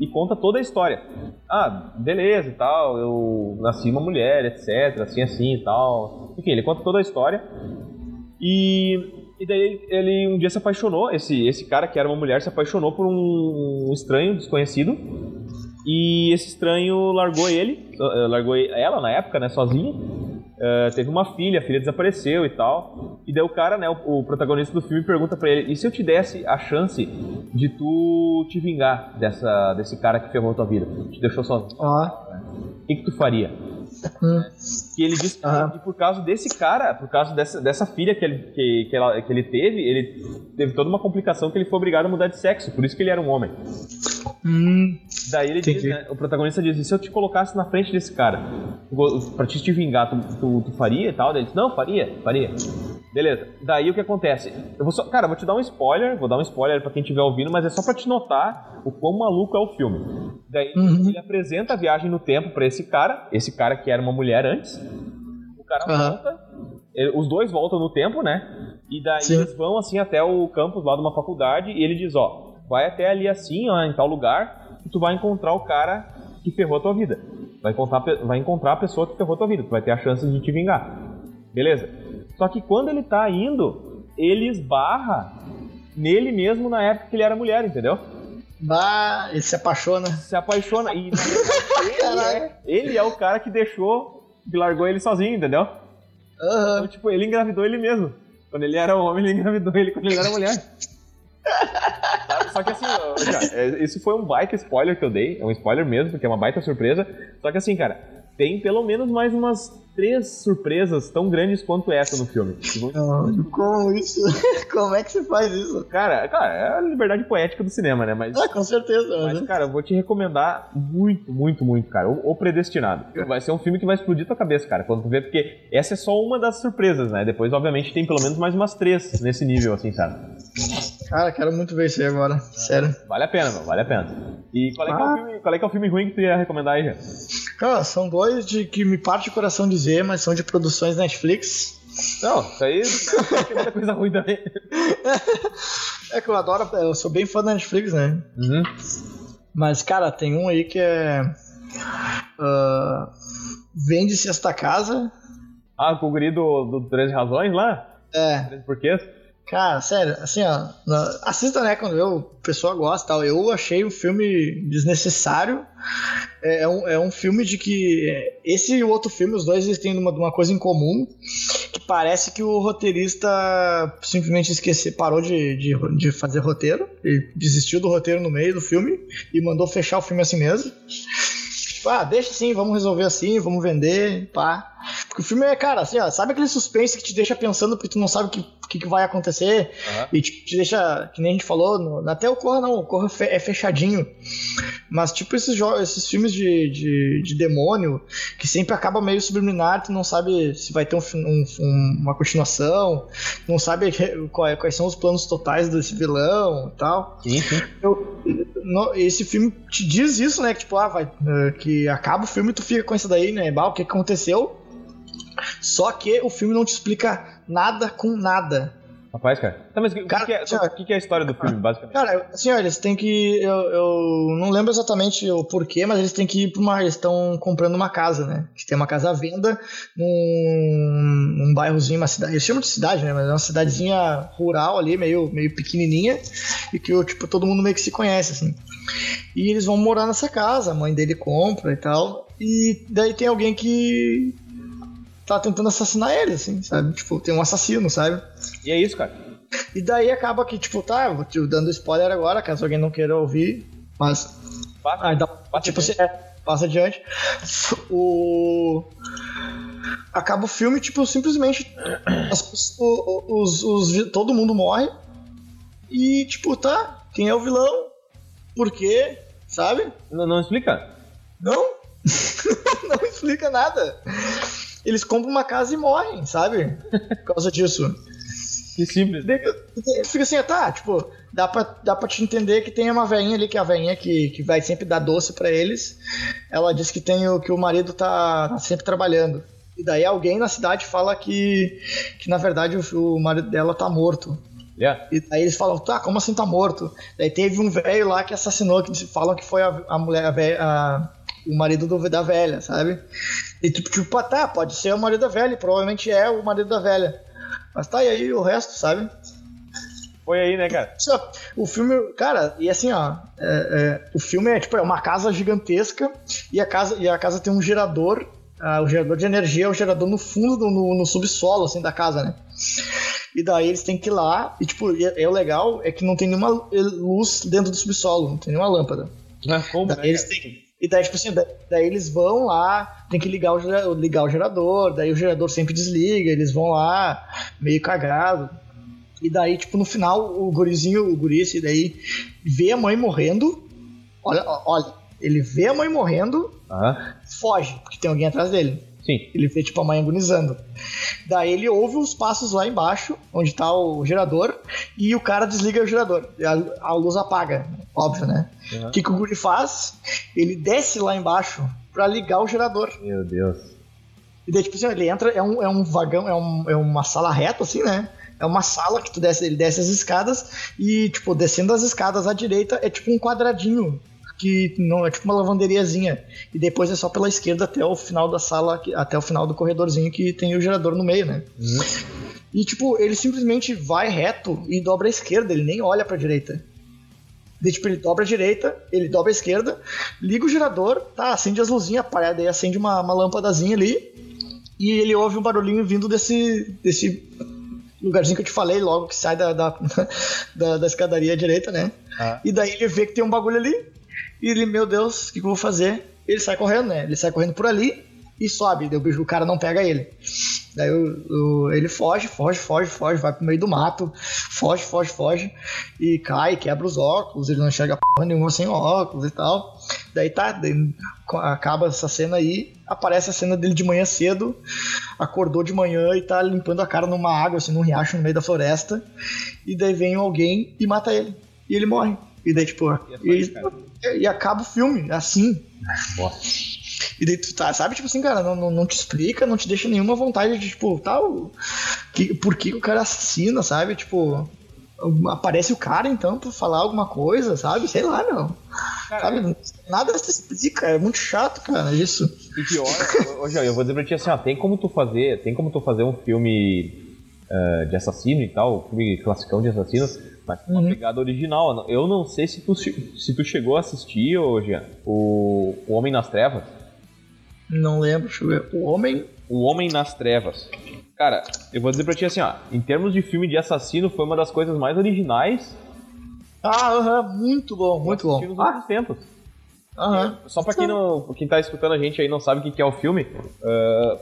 e conta toda a história. Ah, beleza e tal, eu nasci uma mulher, etc, assim, assim e tal. Enfim, ele conta toda a história. E, e daí ele um dia se apaixonou, esse, esse cara que era uma mulher se apaixonou por um, um estranho desconhecido. E esse estranho largou ele, eh, largou ela na época, né, sozinha. Uh, teve uma filha, a filha desapareceu e tal. E daí o cara, né, o, o protagonista do filme pergunta para ele: "E se eu te desse a chance de tu te vingar dessa desse cara que ferrou tua vida, te deixou sozinho?" Ah. O que, que tu faria? Hum. E ele disse que por causa desse cara, por causa dessa, dessa filha que ele, que, que, ela, que ele teve, ele teve toda uma complicação que ele foi obrigado a mudar de sexo, por isso que ele era um homem. Hum. Daí ele diz, né, o protagonista diz, e se eu te colocasse na frente desse cara, pra te, te vingar, tu, tu, tu faria e tal? Ele diz, não, faria, faria. Beleza. Daí o que acontece? Eu vou só, cara, eu vou te dar um spoiler, vou dar um spoiler para quem estiver ouvindo, mas é só para te notar o quão maluco é o filme. Daí uhum. ele apresenta a viagem no tempo para esse cara, esse cara que era uma mulher antes. O cara uhum. volta, ele, os dois voltam no tempo, né? E daí Sim. eles vão assim até o campus lá de uma faculdade e ele diz, ó, vai até ali assim, ó, em tal lugar, e tu vai encontrar o cara que ferrou a tua vida. Vai encontrar, vai encontrar a pessoa que ferrou a tua vida, tu vai ter a chance de te vingar. Beleza? Só que quando ele tá indo, ele esbarra nele mesmo na época que ele era mulher, entendeu? Bah, ele se apaixona. Se apaixona. E ele, é, ele é o cara que deixou, que largou ele sozinho, entendeu? Uhum. Então, tipo, ele engravidou ele mesmo. Quando ele era homem, ele engravidou ele quando ele era mulher. Só que assim, cara, é, isso foi um baita spoiler que eu dei. É um spoiler mesmo, porque é uma baita surpresa. Só que assim, cara, tem pelo menos mais umas três surpresas tão grandes quanto essa no filme. Como isso? Como é que você faz isso? Cara, cara, é a liberdade poética do cinema, né? Mas, ah, com certeza. Mas, né? cara, eu vou te recomendar muito, muito, muito, cara. O, o Predestinado. Vai ser um filme que vai explodir tua cabeça, cara, quando tu vê, porque essa é só uma das surpresas, né? Depois, obviamente, tem pelo menos mais umas três nesse nível, assim, sabe? Cara, quero muito ver isso aí agora. Sério. Vale a pena, meu, vale a pena. E qual é, ah. que é o ah. filme, qual é que é o filme ruim que tu ia recomendar aí, já? Cara, são dois de que me parte o coração mas são de produções Netflix. Não, isso aí tem muita coisa ruim também. É que eu adoro, eu sou bem fã da Netflix, né? Uhum. Mas, cara, tem um aí que é. Uh, Vende-se esta casa. Ah, com o guri do, do 13 Razões lá? É. 13 porquês? Cara, sério, assim, ó, assista, né, quando eu, a pessoa gosta tal. Eu achei o filme desnecessário. É, é, um, é um filme de que. Esse e o outro filme, os dois, eles têm uma, uma coisa em comum. Que parece que o roteirista simplesmente esqueceu, parou de, de, de fazer roteiro. Ele desistiu do roteiro no meio do filme e mandou fechar o filme assim mesmo. Tipo, ah, deixa assim, vamos resolver assim, vamos vender, pá. Porque o filme é, cara, assim, ó, sabe aquele suspense que te deixa pensando porque tu não sabe o que, que, que, vai acontecer uhum. e te, te, deixa, que nem a gente falou, no, até o Corra não, o Corra é fechadinho. Mas, tipo, esses, esses filmes de, de, de, demônio que sempre acaba meio subliminar, tu não sabe se vai ter um, um, uma continuação, não sabe quais são os planos totais desse vilão e tal. Sim. Eu, no, esse filme te diz isso, né? Que tipo, ah, vai, uh, que acaba o filme e tu fica com isso daí, né? Bah, o que aconteceu? Só que o filme não te explica nada com nada. Rapaz, cara. Tá, mas o cara, que, é, que, que, é a história do filme, basicamente? Cara, assim, ó, eles têm que. Eu, eu não lembro exatamente o porquê, mas eles têm que ir pra uma. Eles estão comprando uma casa, né? Que tem uma casa à venda num, num bairrozinho, uma cidade. Eles chamam de cidade, né? Mas é uma cidadezinha rural ali, meio, meio pequenininha. E que, tipo, todo mundo meio que se conhece, assim. E eles vão morar nessa casa, a mãe dele compra e tal. E daí tem alguém que tá tentando assassinar ele, assim, sabe? Tipo, tem um assassino, sabe? E é isso, cara. E daí acaba que, tipo, tá, vou te dando spoiler agora, caso alguém não queira ouvir, mas. Passa, Ah, passa tipo, adiante. é, passa adiante. O. Acaba o filme, tipo, simplesmente. as- os, os vi- todo mundo morre. E, tipo, tá, quem é o vilão? Por quê? Sabe? Não, não explica? Não? não explica nada. Eles compram uma casa e morrem, sabe? Por causa disso. Que simples. Fica assim, tá, tipo, dá pra, dá pra te entender que tem uma veinha ali, que é a veinha que, que vai sempre dar doce pra eles. Ela diz que tem o que o marido tá, tá sempre trabalhando. E daí alguém na cidade fala que, que na verdade o, o marido dela tá morto. Yeah. E daí eles falam, tá, como assim tá morto? Daí teve um velho lá que assassinou, que falam que foi a, a mulher, a a- o marido do- da velha, sabe? E tipo, tipo, tá, pode ser o marido da velha, provavelmente é o marido da velha. Mas tá, e aí o resto, sabe? Foi aí, né, cara? O filme, cara, e assim, ó, é- é, o filme é tipo é uma casa gigantesca e a casa e a casa tem um gerador, ah, o gerador de energia é o gerador no fundo do, no, no subsolo assim da casa, né? E daí eles têm que ir lá e tipo, é, é o legal é que não tem nenhuma luz dentro do subsolo, não tem nenhuma lâmpada. Ah, Como, né, Daí eles cara? têm, e daí, tipo assim, da- daí eles vão lá, tem que ligar o, ligar o gerador, daí o gerador sempre desliga, eles vão lá, meio cagado. E daí, tipo, no final, o gurizinho, o guri, daí, vê a mãe morrendo. Olha, olha, ele vê a mãe morrendo, Aham. foge, porque tem alguém atrás dele. Sim. Ele vê, tipo, a mãe agonizando. Daí ele ouve os passos lá embaixo, onde tá o gerador, e o cara desliga o gerador. E a, a luz apaga, óbvio, né? O que, que o Guri faz? Ele desce lá embaixo pra ligar o gerador. Meu Deus. E daí, tipo assim, ele entra, é um, é um vagão, é, um, é uma sala reta, assim, né? É uma sala que tu desce, ele desce as escadas e, tipo, descendo as escadas à direita é tipo um quadradinho. Que não é tipo uma lavanderiazinha. E depois é só pela esquerda até o final da sala, até o final do corredorzinho que tem o gerador no meio, né? Uhum. E tipo, ele simplesmente vai reto e dobra a esquerda, ele nem olha pra direita. Daí, tipo, ele dobra a direita, ele dobra a esquerda, liga o gerador, tá, acende as luzinhas, apare- daí acende uma, uma lâmpadazinha ali, e ele ouve um barulhinho vindo desse, desse lugarzinho que eu te falei, logo que sai da, da, da, da escadaria à direita, né? Ah. E daí ele vê que tem um bagulho ali, e ele, meu Deus, o que, que eu vou fazer? Ele sai correndo, né? Ele sai correndo por ali e sobe, daí o bicho- o cara não pega ele. Daí o- o- ele foge, foge, foge, foge, vai pro meio do mato, foge, foge, foge, e cai, quebra os óculos, ele não enxerga porra nenhuma sem óculos e tal. Daí tá, daí acaba essa cena aí, aparece a cena dele de manhã cedo, acordou de manhã e tá limpando a cara numa água, assim, num riacho no meio da floresta, e daí vem alguém e mata ele, e ele morre. E daí, tipo, E é só e, cara. acaba o filme, assim, Bosta. e daí tu tá, sabe, tipo assim, cara, não, não, não te explica, não te deixa nenhuma vontade de, tipo, tal. Que, por que o cara assassina, sabe? Tipo, aparece o cara então pra falar alguma coisa, sabe? Sei lá, não. Sabe? Nada se explica, é muito chato, cara, isso. E pior, hoje eu vou dizer pra ti assim, ó, tem como tu fazer, tem como tu fazer um filme eh, de assassino e tal, um filme classicão de assassino, mas com uma Uhum. pegada original. Eu não sei se tu, se tu chegou a assistir, ô, Jean, o, o Homem nas Trevas. Não lembro, deixa eu ver. O homem. O Homem nas Trevas. Cara, eu vou dizer pra ti assim, ó, em termos de filme de assassino, foi uma das coisas mais originais Ah, aham, muito bom, muito bom. nos Ah, tempos. aham. Só pra quem, não, quem tá escutando a gente aí não sabe o que que é o filme, ah,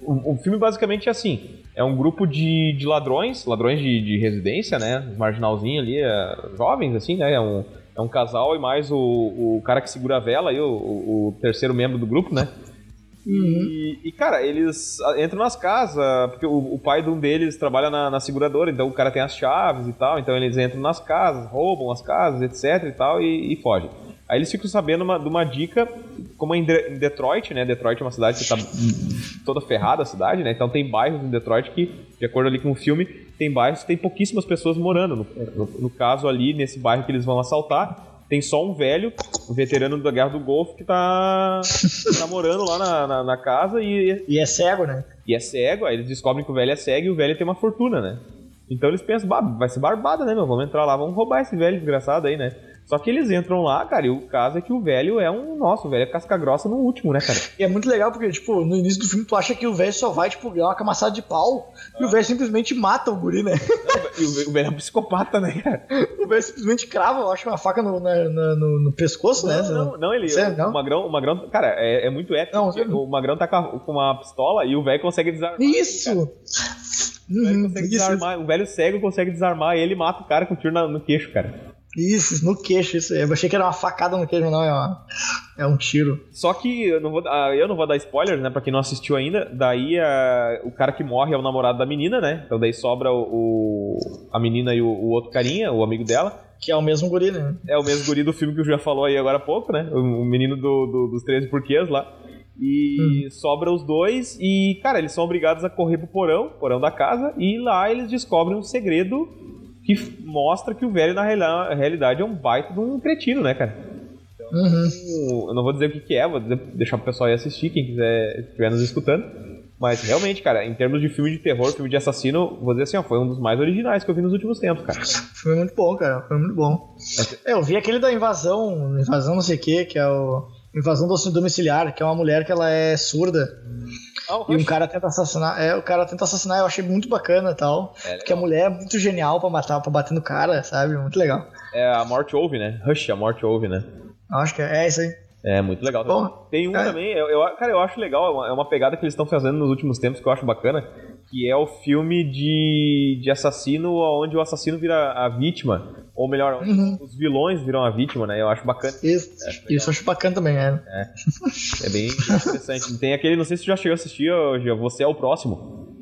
o, o filme basicamente é assim: é um grupo de, de ladrões, ladrões de, de residência, né? Marginalzinho ali, é, jovens, assim, né? É um, é um casal e mais o, o cara que segura a vela aí, o, o- terceiro membro do grupo, né? Uhum. E, e, cara, eles entram nas casas, porque o, o pai de um deles trabalha na, na seguradora, então o cara tem as chaves e tal, então eles entram nas casas, roubam as casas, etc e tal, e, e fogem. Aí eles ficam sabendo uma- de uma dica, como em, De- em Detroit, né? Detroit é uma cidade que tá toda ferrada a cidade, né? Então tem bairros em Detroit que, de acordo ali com o filme, tem bairros que tem pouquíssimas pessoas morando. No, no- no caso ali, nesse bairro que eles vão assaltar, tem só um velho, um veterano da Guerra do Golfo, que tá, tá morando lá na, na, na casa e, E é cego, né? e é cego. Aí eles descobrem que o velho é cego e o velho tem uma fortuna, né? Então eles pensam, vai ser barbada, né, meu? Vamos entrar lá, vamos roubar esse velho desgraçado aí, né? Só que eles entram lá, cara, e o caso é que o velho é um. Nossa, o velho é casca grossa no último, né, cara? E é muito legal porque, tipo, no início do filme tu acha que o velho só vai, tipo, ganhar uma camaçada de pau e o velho simplesmente mata o guri, né? E o ve- o velho é um psicopata, né, cara? O velho simplesmente crava, eu acho, uma faca no, na- no, no pescoço, né? Não, não, não, ele. Sério, não? O Magrão, o Magrão, cara, é, é muito épico. Não, o Magrão tá com, uma pistola e o velho consegue desarmar. ele. Isso! O velho Uhum, consegue isso, desarmar. O velho cego consegue desarmar ele e mata o cara com um tiro na- no queixo, cara. Isso, no queixo, isso. Eu achei que era uma facada no queixo, não, é, uma- é um tiro. Só que eu não vou, ah, eu não vou dar spoilers, né, pra quem não assistiu ainda. Daí ah, o cara que morre é o namorado da menina, né? Então daí sobra o, o- a menina e o, o outro carinha, o amigo dela. Que é o mesmo guri, né? É o mesmo guri do filme que o já falou aí agora há pouco, né? O, o menino do, do- dos 13 porquês lá. E sobra os dois e, cara, eles são obrigados a correr pro porão, porão da casa, e lá eles descobrem um segredo que mostra que o velho, na realidade, é um baita de um cretino, né, cara? Uhum. Eu não vou dizer o que, que é, vou deixar pro pessoal aí assistir, quem quiser estiver nos escutando. Mas realmente, cara, em termos de filme de terror, filme de assassino, vou dizer assim, ó, foi um dos mais originais que eu vi nos últimos tempos, cara. O é muito bom, cara. Foi muito bom. É, eu vi aquele da invasão, invasão não sei o que, que é o. Invasão do domiciliar, que é uma mulher que ela é surda. Ah, E um cara tenta assassinar. É, o cara tenta assassinar, eu achei muito bacana e tal. É, porque a mulher é muito genial pra matar, pra bater no cara, sabe? Muito legal. É a morte ouve, né? Rush, a morte ouve, né? Acho que é, é isso aí. É, muito legal. Bom, Tem um é. também, eu, eu- cara, eu acho legal, é uma, é uma pegada que eles estão fazendo nos últimos tempos que eu acho bacana, que é o filme de, de assassino, onde o assassino vira a vítima, ou melhor, Uhum. os vilões viram a vítima, né? Eu acho bacana, Isso, isso eu acho bacana também, é. é bem interessante. Tem aquele, não sei se tu já chegou a assistir, ô, Gia, Você é o Próximo.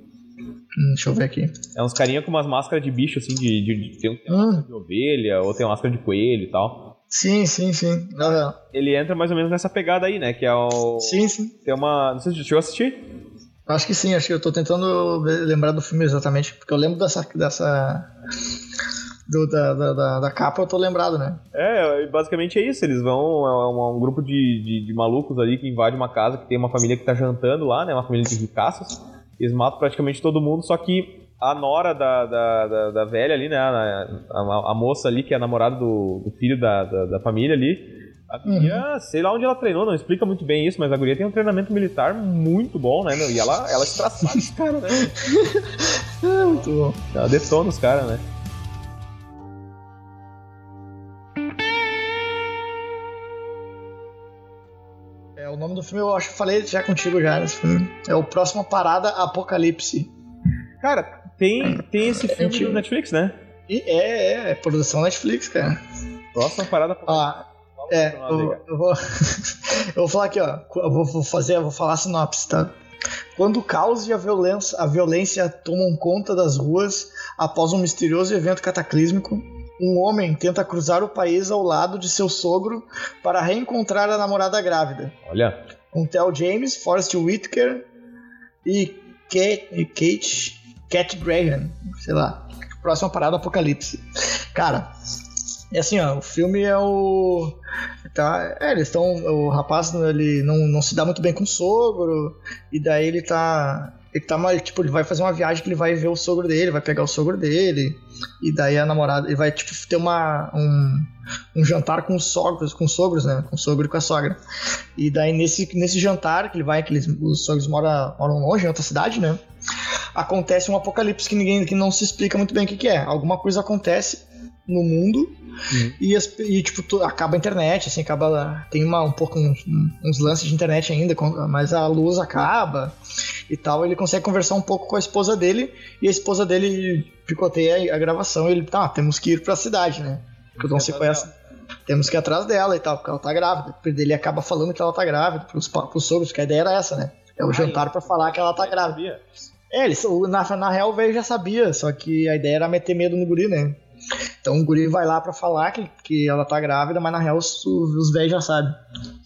Hum, deixa eu ver aqui. É uns carinha com umas máscaras de bicho, assim, de, de, de- tem, tem uma Hum. de ovelha, ou tem uma máscara de coelho e tal. Sim, sim, sim. Não. Ele entra mais ou menos nessa pegada aí, né? Que é o... Sim, sim. Tem uma... Não sei se tu chegou a assistir. Acho que sim, acho que eu tô tentando lembrar do filme exatamente, porque eu lembro dessa. dessa do- da, da, da, capa, eu tô lembrado, né? É, basicamente é isso. Eles vão. É um, um grupo de, de, de malucos ali que invade uma casa que tem uma família que tá jantando lá, né? Uma família de ricaços. Eles matam praticamente todo mundo, só que a nora da, da, da, da velha ali, né? A, a, a moça ali, que é a namorada do, do filho da, da, da família ali. A guria, sei lá onde ela treinou, não explica muito bem isso, mas a guria tem um treinamento militar muito bom, né, meu? E ela, ela estraçalha os caras, né? É, muito bom. Ela detona os caras, né? É, o nome do filme eu acho que falei já contigo já nesse filme. É o Próxima Parada Apocalipse. Cara, tem, tem esse filme antigo. do Netflix, né? E é, é, é produção Netflix, cara. Próxima parada pra Ah, é, eu, eu vou. eu vou falar aqui, ó. Eu vou, fazer, eu vou falar a sinopse, tá? Quando o caos e a violência, a violência tomam conta das ruas após um misterioso evento cataclísmico, um homem tenta cruzar o país ao lado de seu sogro para reencontrar a namorada grávida. Olha, Com Theo James, Forrest Whitaker e Kate, Kate, Cat Graham, sei lá. Próxima parada Apocalipse. Cara, é assim, ó, o filme é o. Tá, é, eles estão. O rapaz ele não, não se dá muito bem com o sogro, e daí ele tá. Ele tá mal, tipo, ele vai fazer uma viagem que ele vai ver o sogro dele, vai pegar o sogro dele, e daí a namorada. Ele vai, tipo, ter uma. Um, um jantar com os sogros, com os sogros, né? Com o sogro e com a sogra. E daí nesse, nesse jantar que ele vai, que eles, os sogros moram, moram longe, em outra cidade, né? Acontece um apocalipse que ninguém que não se explica muito bem o que, que é. Alguma coisa acontece no mundo e, as- e, tipo, tu- acaba a internet, assim, acaba. Tem uma, um pouco uns, uns lances de internet ainda, mas a luz acaba e tal. Ele consegue conversar um pouco com a esposa dele e a esposa dele picoteia a gravação. E ele, tá, temos que ir pra cidade, né? Porque eu não sei qual é temos que ir atrás dela e tal, porque ela tá grávida. Ele acaba falando que ela tá grávida pros, pros sogros, que a ideia era essa, né? É o jantar pra falar que ela tá grávida. É, eles, na, na real o velho já sabia, só que a ideia era meter medo no guri, né? Então o guri vai lá pra falar que, que ela tá grávida, mas na real os, os velhos já sabem.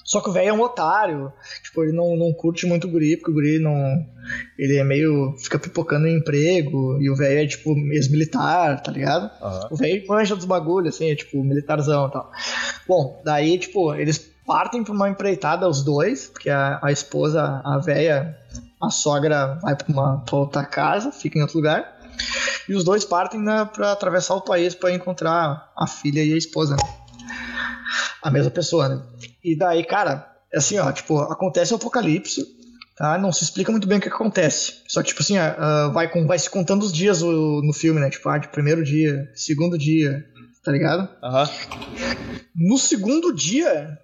Só que o velho é um otário. Tipo, ele não, não curte muito o guri, porque o guri não. Ele é meio. fica pipocando em emprego, e o velho é tipo ex-militar, tá ligado? Aham. O velho manja dos bagulhos, assim, é tipo militarzão e tal. Bom, daí, tipo, eles partem pra uma empreitada, os dois, porque a, a esposa, a velha, a sogra vai pra, uma, pra outra casa, fica em outro lugar. E os dois partem né, pra atravessar o país pra encontrar a filha e a esposa. A mesma pessoa, né? E daí, cara, é assim, ó, tipo, acontece o apocalipse, tá? Não se explica muito bem o que acontece. Só que, tipo assim, uh, vai, com, vai se contando os dias no, no filme, né? Tipo, ah, de primeiro dia, segundo dia, tá ligado? Aham. No segundo dia,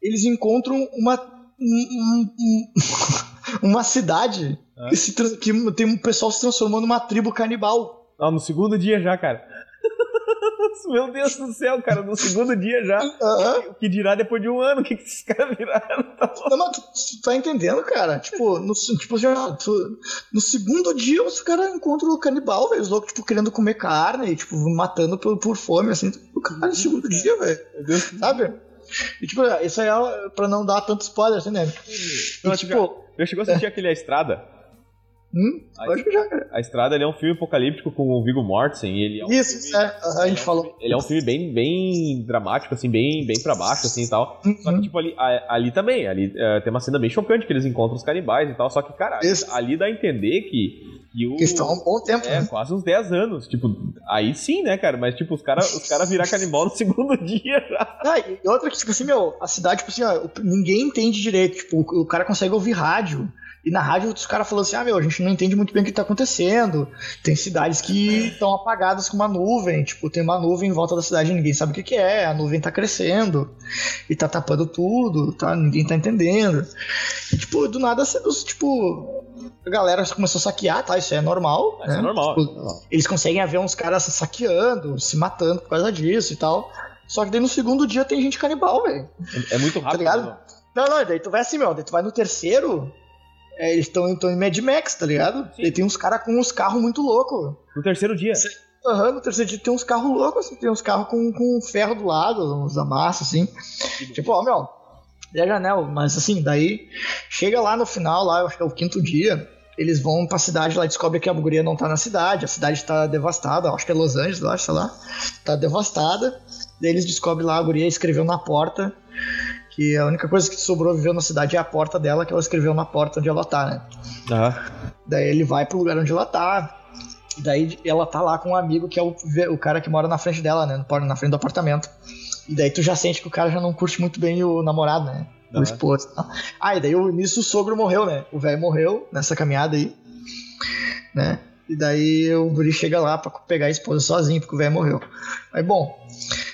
eles encontram uma. um- um- uma cidade Ah. que, tem um pessoal se transformou numa tribo canibal. Ah, no segundo dia já, cara. Meu Deus do céu, cara, no segundo dia já. O que dirá depois de um ano? O que, que esses caras viraram? Tá. Não, mas tu, tu tá entendendo, cara? Tipo, no, tipo já, tu- no segundo dia os caras encontram o canibal, velho. Os loucos, tipo, querendo comer carne e, tipo, matando por, por fome, assim. O cara, no segundo dia, velho. Sabe? E, tipo, isso aí é pra não dar tanto spoiler, assim, né? E, tipo, Já chegou a assistir aquele A Estrada? Hum, acho que já, cara. A Estrada ele é um filme apocalíptico com o Viggo Mortensen. E ele é um Isso, filme, é. a gente falou. Ele é um filme bem, bem dramático, assim, bem, bem pra baixo, assim, e tal. Só que, Uhum. tipo, ali, a- ali também, ali eh, tem uma cena bem chocante que eles encontram os canibais e tal, só que, cara, Isso. ali dá a entender que, que o... Que estão há um bom tempo, É, né? quase uns 10 anos, tipo, aí sim, né, cara, mas, tipo, os caras os cara virar canibal no segundo dia já. Ah, e outra que, tipo assim, meu, a cidade, tipo assim, ó, o- ninguém entende direito. Tipo, o, o cara consegue ouvir rádio. E na rádio os caras falam assim, ah, meu, a gente não entende muito bem o que tá acontecendo. Tem cidades que estão apagadas com uma nuvem. Tipo, tem uma nuvem em volta da cidade e ninguém sabe o que, que é. A nuvem tá crescendo. E tá tapando tudo, tá? Ninguém tá entendendo. E, tipo, do nada, tipo... A galera começou a saquear, tá? Isso é normal. Isso né? é normal. Tipo, eles conseguem ver uns caras saqueando, se matando por causa disso e tal. Só que daí no segundo dia tem gente canibal, velho. É muito rápido. ligado? né? Não, não, daí tu vai assim, meu, daí tu vai no terceiro, é, eles estão em Mad Max, tá ligado? Sim. Daí tem uns caras com uns carros muito loucos. No terceiro dia. Aham, no terceiro dia tem uns carros loucos, assim, tem uns carros com, com ferro do lado, uns amassos, assim. Tipo, ó, meu, é janela, mas assim, daí chega lá no final, lá, eu acho que é o quinto dia, eles vão pra cidade lá e descobrem que a guria não tá na cidade, a cidade tá devastada, acho que é Los Angeles, acho, sei lá, tá devastada. Daí eles descobrem lá, a guria escreveu na porta que a única coisa que sobrou viveu na cidade é a porta dela, que ela escreveu na porta onde ela tá, né? Aham. Daí ele vai pro lugar onde ela tá. E daí ela tá lá com um amigo que é o, o cara que mora na frente dela, né? Na frente do apartamento. E daí tu já sente que o cara já não curte muito bem o namorado, né? O Aham. esposo. Ah, e daí o- nisso o sogro morreu, né? O velho morreu nessa caminhada aí. Né? E daí o guri chega lá pra pegar a esposa sozinho, porque o velho morreu. Aí, bom,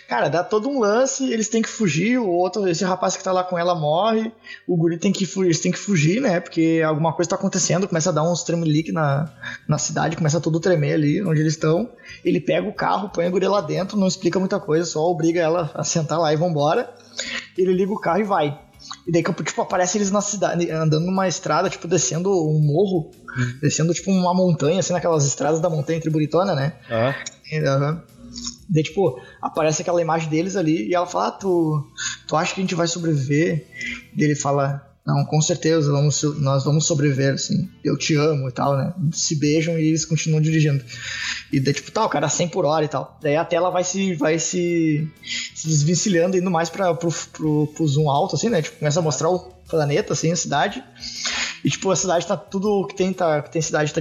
cara, dá todo um lance, eles têm que fugir, o outro, esse rapaz que tá lá com ela morre, o guri tem que fugir, eles têm que fugir, né? Porque alguma coisa tá acontecendo, começa a dar uns tremelique na, na cidade, começa tudo tremer ali onde eles estão. Ele pega o carro, põe a guria lá dentro, não explica muita coisa, só obriga ela a sentar lá e vambora. Ele liga o carro e vai. E daí, tipo, aparece eles na cidade, andando numa estrada, tipo, descendo um morro, descendo, tipo, uma montanha, assim, naquelas estradas da montanha triburitona, né? Aham. Aham. Daí, tipo, aparece aquela imagem deles ali e ela fala: ah, tu, tu acha que a gente vai sobreviver? Daí ele fala: Não, com certeza, vamos, nós vamos sobreviver, assim. Eu te amo e tal, né? Se beijam e eles continuam dirigindo. E daí, tipo, tá, o cara 100 por hora e tal. Daí a tela vai se, vai se, se desvencilhando, indo mais pra, pro, pro, pro zoom alto, assim, né? Tipo, começa a mostrar o planeta, assim, a cidade. E, tipo, a cidade tá tudo que tem, tá, que tem cidade tá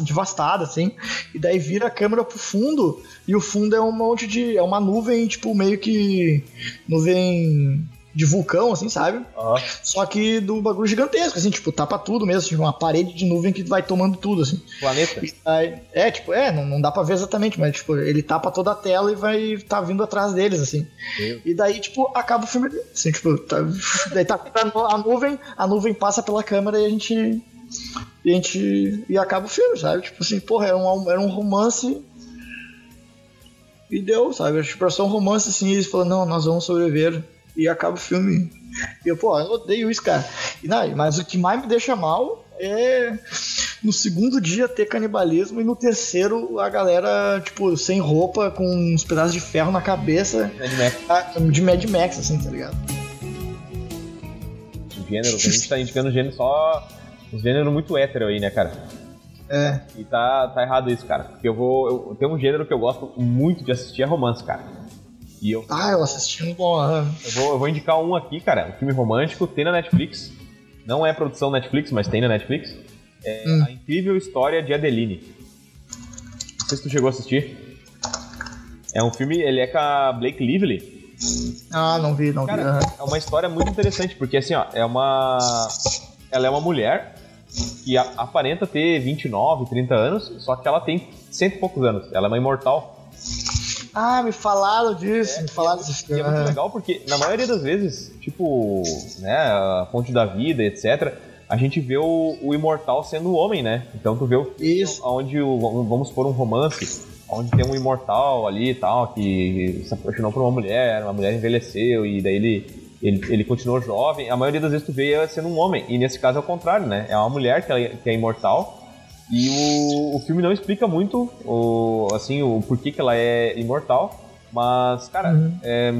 devastada, assim. E daí vira a câmera pro fundo, e o fundo é um monte de. É uma nuvem, tipo, meio que. Nuvem de vulcão, assim, sabe? Aham. Só que do bagulho gigantesco, assim, tipo, tapa tudo mesmo, tipo, uma parede de nuvem que vai tomando tudo, assim. Planeta. Aí- é, tipo, é, não, não dá pra ver exatamente, mas, tipo, ele tapa toda a tela e vai tá vindo atrás deles, assim. Meu. E daí, tipo, acaba o filme, assim, tipo, tá, daí tá a nuvem, a nuvem passa pela câmera e a gente. E a gente. E acaba o filme, sabe? Tipo assim, porra, era um, era um romance. E deu, sabe? Tipo, era só um romance assim, eles falam, não, nós vamos sobreviver. E acaba o filme. E eu, pô, eu odeio isso, cara. E, não, mas o que mais me deixa mal é no segundo dia ter canibalismo e no terceiro a galera, tipo, sem roupa, com uns pedaços de ferro na cabeça, Mad Max. ah, de Mad Max, assim, tá ligado? Gênero. A gente tá indicando gênero só. Um gênero muito hétero aí, né, cara? É. E tá, tá errado isso, cara. Porque eu vou. Eu, tem um gênero que eu gosto muito de assistir é romance, cara. E eu, Ah, eu assisti um bom. eu, vou, eu vou indicar um aqui, cara. Um filme romântico, tem na Netflix. Não é produção Netflix, mas tem na Netflix. É Hum. A Incrível História de Adeline. Não sei se tu chegou a assistir. É um filme, ele é com a Blake Lively. Ah, não vi, não Cara, vi. é uma história muito interessante, porque assim, ó, é uma. Ela é uma mulher que aparenta ter 29, 30 anos, só que ela tem cento e poucos anos. Ela é uma imortal. Ah, me falaram disso, me falaram desse E filme. é muito legal porque, na maioria das vezes, tipo, né, a fonte da vida, etc., a gente vê o, o imortal sendo o homem, né? Então tu vê o Isso. onde o, vamos supor um romance, onde tem um imortal ali e tal, que se apaixonou por uma mulher, uma mulher envelheceu e daí ele, ele, ele continuou jovem. A maioria das vezes tu vê ela sendo um homem, e nesse caso é o contrário, né? É uma mulher que, ela- que é imortal. E o, o filme não explica muito o, assim, o porquê que ela é imortal, mas, cara, Uhum. é,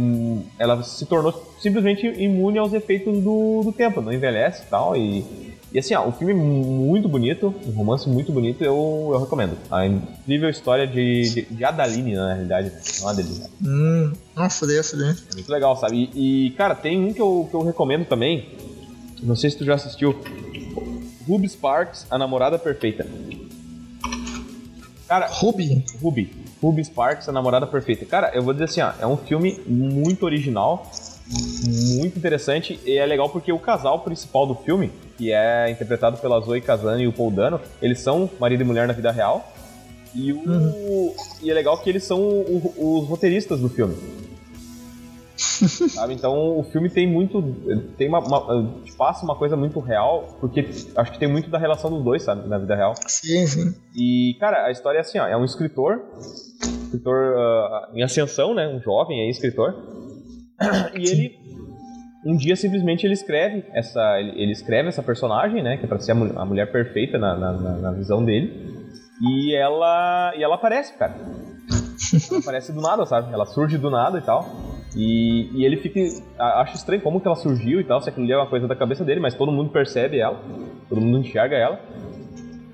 ela se tornou simplesmente imune aos efeitos do, do tempo, não envelhece e tal. E, e assim, ó, o filme muito bonito, um romance muito bonito, eu, eu recomendo. A incrível história de, de, de Adaline, na realidade, né? não Adeline. Hum, nossa, desse, né? É muito legal, sabe? E, e, cara, tem um que eu, que eu recomendo também, não sei se tu já assistiu, Ruby Sparks, A Namorada Perfeita. Cara, Ruby? Ruby. Ruby Sparks, a namorada perfeita. Cara, eu vou dizer assim, ó, é um filme muito original, muito interessante, e é legal porque o casal principal do filme, que é interpretado pela Zoe Kazan e o Paul Dano, eles são marido e mulher na vida real. E, o, e é legal que eles são o- os roteiristas do filme. Sabe? Então o filme tem muito. Tem uma, uma- passa uma coisa muito real, porque acho que tem muito da relação dos dois, sabe? Na vida real. Sim, sim. E, cara, a história é assim, ó, é um escritor, escritor ah, em ascensão, né, um jovem aí, escritor, e ele, um dia, simplesmente, ele escreve essa, ele, escreve essa personagem, né, que é pra ser a, mul- a mulher perfeita na, na, na- visão dele, e ela, e ela aparece, cara. Ela aparece do nada, sabe? Ela surge do nada e tal. E, e ele fica. a- Acho estranho como que ela surgiu e tal, se aquilo é uma coisa da cabeça dele, mas todo mundo percebe ela, todo mundo enxerga ela.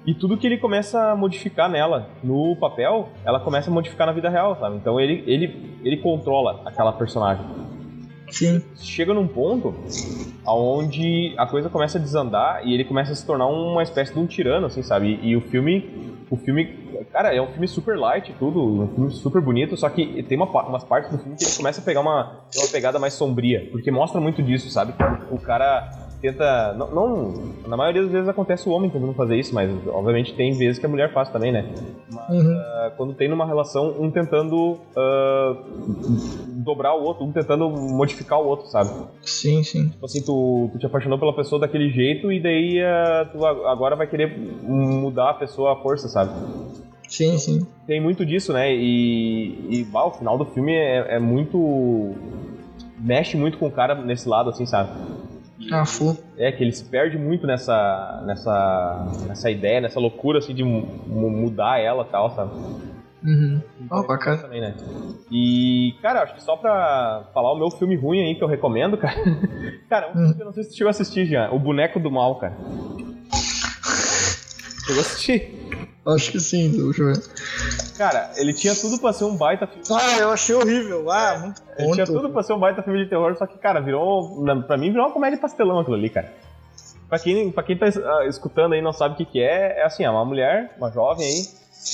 E tudo que ele começa a modificar nela no papel, ela começa a modificar na vida real, sabe? Então ele, ele, ele controla aquela personagem. Sim. Chega num ponto onde a coisa começa a desandar e ele começa a se tornar uma espécie de um tirano, assim, sabe? E, e o filme. O filme. Cara, é um filme super light tudo, um filme super bonito, só que tem uma, umas partes do filme que ele começa a pegar uma, uma pegada mais sombria, porque mostra muito disso, sabe? O cara tenta. Não, não- Na maioria das vezes acontece o homem tentando fazer isso, mas obviamente tem vezes que a mulher faz também, né? Mas Uhum. ah, quando tem numa relação, um tentando ah, dobrar o outro, um tentando modificar o outro, sabe? Sim, sim. Tipo assim, tu, tu te apaixonou pela pessoa daquele jeito e daí ah, tu agora vai querer mudar a pessoa à força, sabe? Sim, sim. Tem muito disso, né? E, e bah, o final do filme é, é muito. mexe muito com o cara nesse lado, assim, sabe? Ah, full. É, que ele se perde muito nessa, nessa, nessa ideia, nessa loucura, assim, de mu- mu- mudar ela e tal, sabe? Uhum. Então, Ó, bacana. Também, né? E, cara, acho que só pra falar o meu filme ruim aí que eu recomendo, cara. cara, um filme que eu não sei se tu chegou a assistir já. O Boneco do Mal, cara. Chegou a assistir? Acho que sim, deixa eu ver. Cara, ele tinha tudo pra ser um baita filme. Ah, eu achei horrível. Ah, muito Ele tinha muito. tudo pra ser um baita filme de terror, só que, cara, virou. Pra mim, virou uma comédia pastelão aquilo ali, cara. Pra quem, pra quem tá ah, escutando aí e não sabe o que, que é, é assim, é uma mulher, uma jovem aí,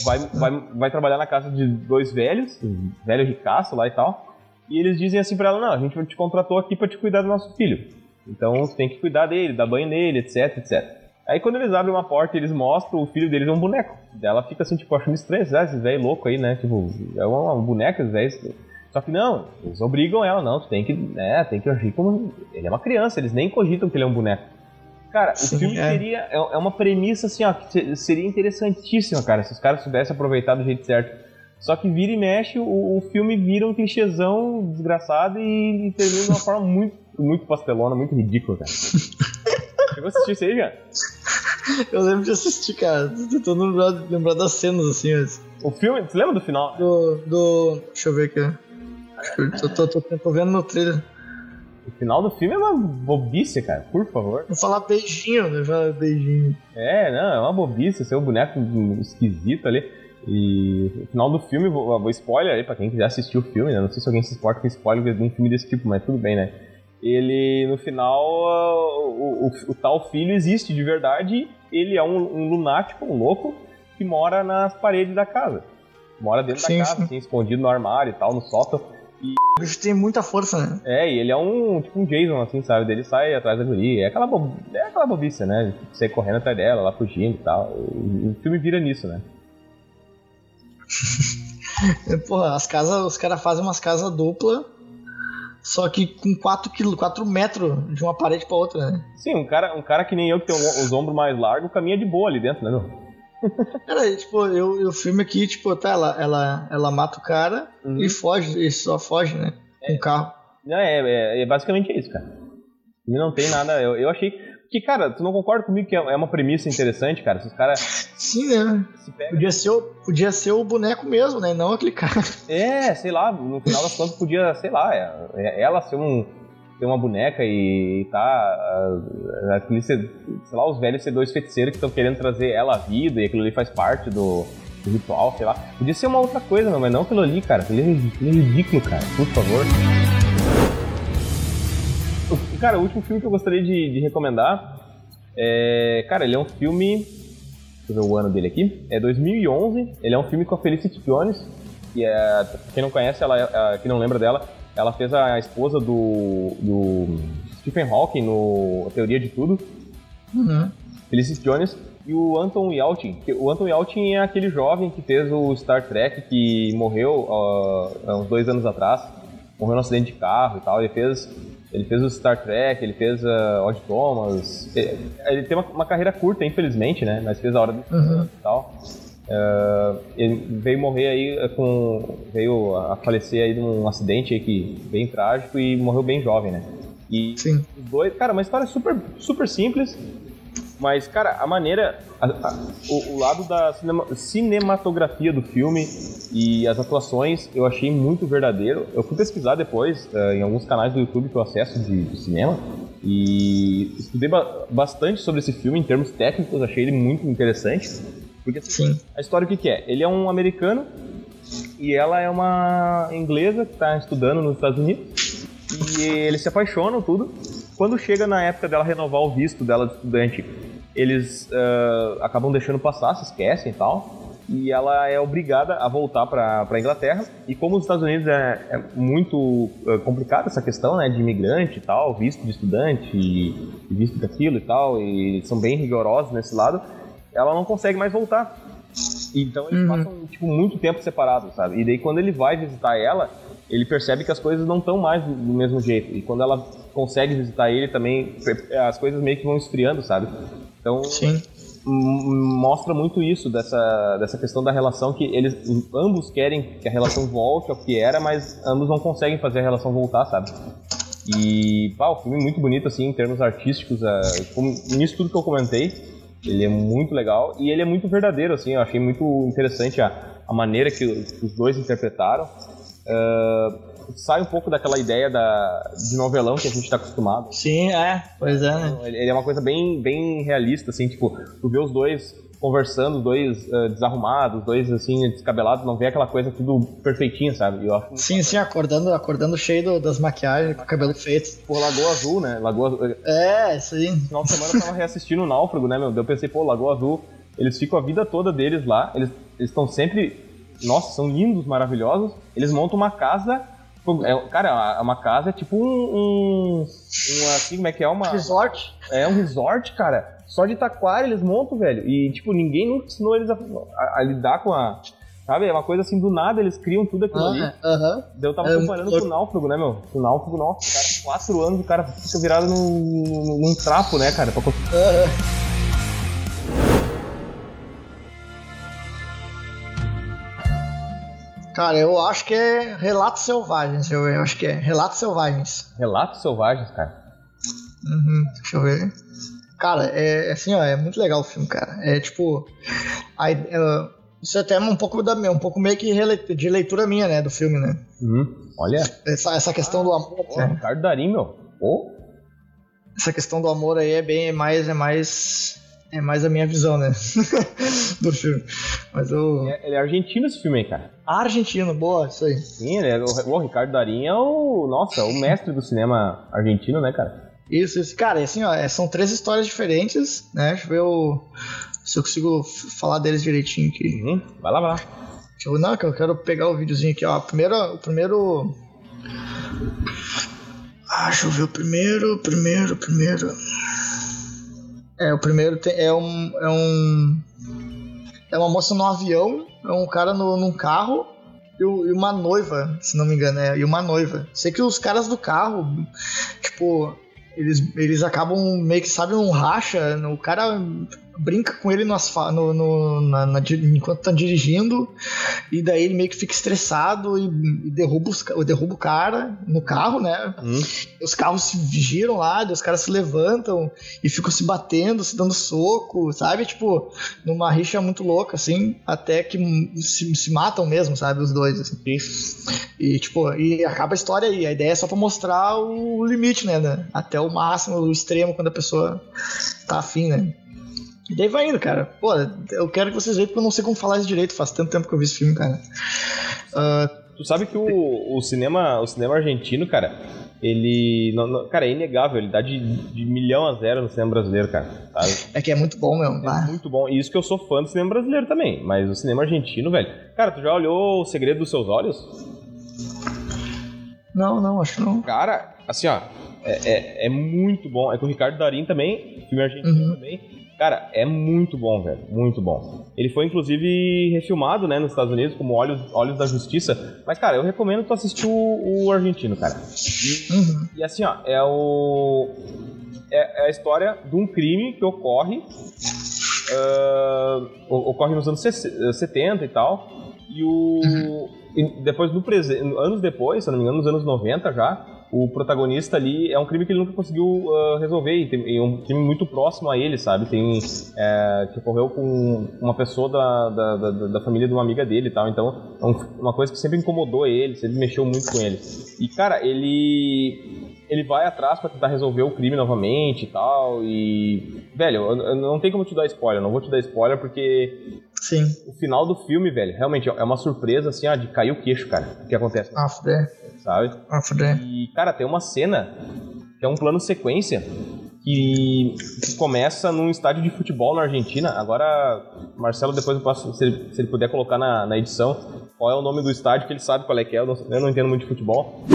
vai, vai, vai trabalhar na casa de dois velhos, um velho ricaço lá e tal, e eles dizem assim pra ela, não, a gente te contratou aqui pra te cuidar do nosso filho. Então você tem que cuidar dele, dar banho nele, etc, etc. Aí quando eles abrem uma porta e eles mostram, o filho deles é um boneco. Ela fica assim, tipo, achando estranho, ah, esse velho louco aí, né? Tipo, é um, um boneco, esse velho. Só que não, eles obrigam ela, não, tu tem que, né, tem que agir como. Ele é uma criança, eles nem cogitam que ele é um boneco. Cara, Sim, o filme é. seria. É, é uma premissa assim, ó, que se- seria interessantíssima, cara, se os caras soubessem aproveitar do jeito certo. Só que vira e mexe, o, o filme vira um clichêzão desgraçado e, e termina de uma forma muito, muito pastelona, muito ridícula, cara. Chegou a assistir isso aí, cara? Eu lembro de assistir, cara. Tô tentando lembrar, lembrar das cenas, assim, mas... O filme, você lembra do final? Do, do... Deixa eu ver aqui. Tô, tô, tô, tô vendo no trailer. O final do filme é uma bobice, cara, por favor. Vou falar beijinho, né? Falar beijinho. É, não, é uma bobice, ser um boneco esquisito ali. E o final do filme, vou, vou spoiler aí pra quem quiser assistir o filme, né? Não sei se alguém se importa com spoiler de um filme desse tipo, mas tudo bem, né? Ele, no final, o, o- o tal filho existe de verdade, ele é um, um lunático, um louco, que mora nas paredes da casa. Mora dentro Sim, da casa, sim. assim, escondido no armário e tal, no sótão. E O bicho tem muita força, né? É, e ele é um tipo um Jason, assim, sabe? Ele sai atrás da guria. É aquela, bo... é aquela bobice, né? Você correndo atrás dela, lá fugindo e tal. O filme vira nisso, né? Porra, as casas, os caras fazem umas casas dupla, só que com 4 kg, 4 metros de uma parede pra outra, né? Sim, um cara, um cara que nem eu, que tem os ombros mais largos, caminha de boa ali dentro, né, meu? Cara, tipo, eu, eu filme aqui, tipo, tá, ela, ela, ela mata o cara uhum. e foge, e só foge, né? Com o carro. Não, é, é, é, basicamente isso, cara. E não tem nada. Eu, eu achei. Que, cara, tu não concorda comigo que é, é uma premissa interessante, cara? Se os caras. Sim, né? Podia ser, o, podia ser o boneco mesmo, né? Não aquele cara. É, sei lá, no final das contas podia, sei lá, é, é, ela ser um ter uma boneca e tá. Aquele, sei lá, os velhos C2 feiticeiros que estão querendo trazer ela à vida e aquilo ali faz parte do, do ritual, sei lá. Podia ser uma outra coisa, não, mas não aquilo ali, cara. Aquilo é ridículo, cara. Por favor. Cara, o último filme que eu gostaria de, de recomendar é. Cara, ele é um filme. Deixa eu ver o ano dele aqui. É 2011. Ele é um filme com a Felicity Jones. Que é. Quem não conhece, ela, é, quem não lembra dela, ela fez a esposa do, do Stephen Hawking no Teoria de Tudo. Uhum. Felicity Jones. E o Anton Yelchin. O Anton Yelchin é aquele jovem que fez o Star Trek, que morreu uh, há uns dois anos atrás. Morreu num acidente de carro e tal. Ele fez, ele fez o Star Trek, ele fez uh, Odd Thomas. Ele, ele tem uma, uma, carreira curta, infelizmente, né? Mas fez a Hora do uhum. e tal. Uh, ele veio morrer aí eh, com. veio a falecer aí num acidente aí que bem trágico e morreu bem jovem, né? E Sim. dois, cara, uma história super, super simples, mas, cara, a maneira. A, a, o, o, lado da cinema, cinematografia do filme e as atuações eu achei muito verdadeiro. Eu fui pesquisar depois uh, em alguns canais do YouTube que eu acesso de, de cinema e estudei ba bastante sobre esse filme em termos técnicos, achei ele muito interessante. Porque assim, Sim. a história o que, que é? Ele é um americano e ela é uma inglesa que está estudando nos Estados Unidos e eles se apaixonam tudo. Quando chega na época dela renovar o visto dela de estudante, eles uh, acabam deixando passar, se esquecem e tal. E ela é obrigada a voltar para a Inglaterra. E como os Estados Unidos é, é muito uh, complicada essa questão né, de imigrante e tal, visto de estudante e, visto daquilo e tal, e são bem rigorosos nesse lado, ela não consegue mais voltar. Então eles uhum. passam tipo, muito tempo separados, sabe? E daí quando ele vai visitar ela, ele percebe que as coisas não estão mais do, mesmo jeito. E quando ela consegue visitar ele também, as coisas meio que vão esfriando, sabe? Então Sim. mostra muito isso dessa, dessa questão da relação que eles ambos querem que a relação volte ao que era, mas ambos não conseguem fazer a relação voltar, sabe? E pá, o filme é muito bonito assim em termos artísticos, uh, como, nisso tudo que eu comentei. Ele é muito legal e ele é muito verdadeiro, assim. Eu achei muito interessante a, a maneira que os dois interpretaram. Uh, sai um pouco daquela ideia da, de novelão que a gente está acostumado. Sim, é, pois é, né? Ele é uma coisa bem, bem realista, assim, tipo, tu vê os dois conversando, dois uh, desarrumados, dois assim, descabelados, não vê aquela coisa tudo perfeitinho, sabe? Eu acho sim, sim, acordando, acordando cheio do, das maquiagens, com o cabelo feito. Por Lagoa Azul, né? Lagoa Azul. É, isso aí. Final de semana eu tava reassistindo o Náufrago, né, meu? Eu pensei, pô, Lagoa Azul, eles ficam a vida toda deles lá, eles estão sempre. Nossa, são lindos, maravilhosos. Eles montam uma casa é, cara, uma casa é tipo um, um, um, assim, como é que é? Uma, resort? É um resort, cara. Só de taquário eles montam, velho. E, tipo, ninguém nunca ensinou eles a, a, a lidar com a. Sabe? É uma coisa assim, do nada eles criam tudo aquilo ali. Aham. Eu tava é, comparando com o Náufrago, né, meu? O Náufrago, nossa, cara, quatro anos o cara fica virado num, num trapo, né, cara? Pra... Cara, eu acho que é Relatos Selvagens. Eu, eu acho que é Relatos Selvagens. Relatos Selvagens, cara? Uhum, deixa eu ver. Cara, é, é assim, ó, é muito legal o filme, cara. É tipo. A, é, isso é até um pouco da um pouco meio que de leitura minha, né, do filme, né? Uhum. Olha. Essa, essa questão ah, do amor. É? Ricardo Darim, meu. Oh. Essa questão do amor aí é bem é mais é mais é mais a minha visão, né? do filme. Mas eu. É, ele é argentino esse filme aí, cara. argentino, boa, isso aí. Sim, ele é, o, o Ricardo Darim é o. Nossa, o mestre do cinema argentino, né, cara? Isso, isso. Cara, assim, ó, é, são três histórias diferentes, né? Deixa eu ver o, se eu consigo falar deles direitinho aqui. Uhum. Vai lá, vai lá. Deixa eu, não, que eu quero pegar o videozinho aqui, ó. Primeiro, o primeiro. Ah, deixa eu ver o primeiro, primeiro, primeiro. É, o primeiro tem, é um. É um. É uma moça no avião, é um cara no, num carro e, e uma noiva, se não me engano, é, e uma noiva. Sei que os caras do carro, tipo, eles, eles acabam meio que, sabe, um racha. O cara brinca com ele no no na, na, enquanto tá dirigindo, e daí ele meio que fica estressado e, e derruba, os, derruba o cara no carro, né? Hum. Os carros se giram lá, os caras se levantam e ficam se batendo, se dando soco, sabe? Tipo, numa rixa muito louca, assim, até que se, se matam mesmo, sabe? Os dois, assim. E, tipo, e acaba a história aí. A ideia é só pra mostrar o limite, né? né? Até o máximo, o extremo, quando a pessoa tá afim, né? E daí vai indo, cara. Pô, eu quero que vocês vejam porque eu não sei como falar isso direito. Faz tanto tempo que eu vi esse filme, cara. Uh, tu sabe que o, o, cinema, o cinema argentino, cara, ele. Não, não, cara, é inegável. Ele dá de, de milhão a zero no cinema brasileiro, cara. Sabe? É que é muito bom, meu. É ah. muito bom. E isso que eu sou fã do cinema brasileiro também. Mas o cinema argentino, velho. Cara, tu já olhou O Segredo dos Seus Olhos? Não, não, acho que não. Cara, assim, ó. É, é, é muito bom. É com o Ricardo Darim também, filme argentino uhum. também. Cara, é muito bom, velho. Muito bom. Ele foi, inclusive, refilmado, né, nos Estados Unidos, como Olhos, Olhos da Justiça. Mas, cara, eu recomendo tu assistir o, o argentino, cara. E, uhum. e, assim, ó, é o. É, é, a história de um crime que ocorre. Uh, ocorre nos anos 70 e tal. E o. Uhum. E depois, no presente, anos depois, se não me engano, nos anos 90 já, o protagonista ali é um crime que ele nunca conseguiu uh, resolver e, tem, é um crime muito próximo a ele, sabe? Tem é, que ocorreu com uma pessoa da, da, da, da, família de uma amiga dele e tal. Então, é um, uma coisa que sempre incomodou ele, sempre mexeu muito com ele. E cara, ele ele vai atrás para tentar resolver o crime novamente e tal. E velho, eu, eu não tem como te dar spoiler, não vou te dar spoiler porque Sim. O final do filme, velho, realmente é uma surpresa, assim, ó, de cair o queixo, cara. O que acontece. Ah, fuder. Sabe? Ah, fuder. E, cara, tem uma cena que é um plano sequência que começa num estádio de futebol na Argentina. Agora, Marcelo, depois eu posso, se ele, se ele puder colocar na, na, edição, qual é o nome do estádio, que ele sabe qual é que é. Eu não, eu não entendo muito de futebol.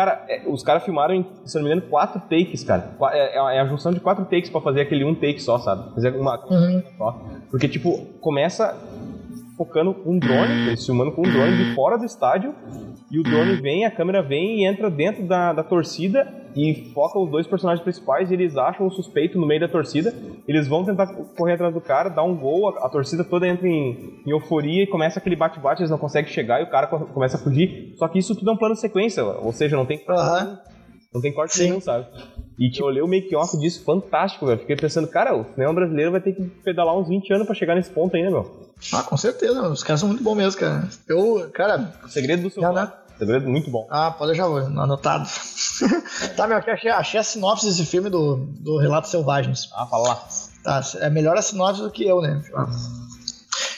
Cara, é, os caras filmaram, se não me engano, quatro takes, cara. É, é, é a junção de quatro takes para fazer aquele um take só, sabe? Fazer uma uhum. só. Porque, tipo, começa focando com um drone, eles filmando com um drone de fora do estádio, e o drone vem, a câmera vem e entra dentro da, da torcida e foca os dois personagens principais e eles acham o suspeito no meio da torcida. Eles vão tentar correr atrás do cara, dar um gol, a, a torcida toda entra em, em, euforia e começa aquele bate-bate, eles não conseguem chegar e o cara começa a fugir. Só que isso tudo é um plano de sequência, ou seja, não tem uhum. não tem corte Sim. nenhum, sabe? E tipo, eu olhei o make-off disso, fantástico, velho. Fiquei pensando, cara, o cinema brasileiro vai ter que pedalar uns 20 anos pra chegar nesse ponto ainda, meu. Ah, com certeza, os caras são muito bons mesmo, cara. Eu, cara. O segredo do seu. Né? Segredo muito bom. Ah, pode deixar anotado. tá, meu, aqui achei, achei a sinopse desse filme do, do Relatos Selvagens. Ah, fala lá. Tá, é melhor a sinopse do que eu, né?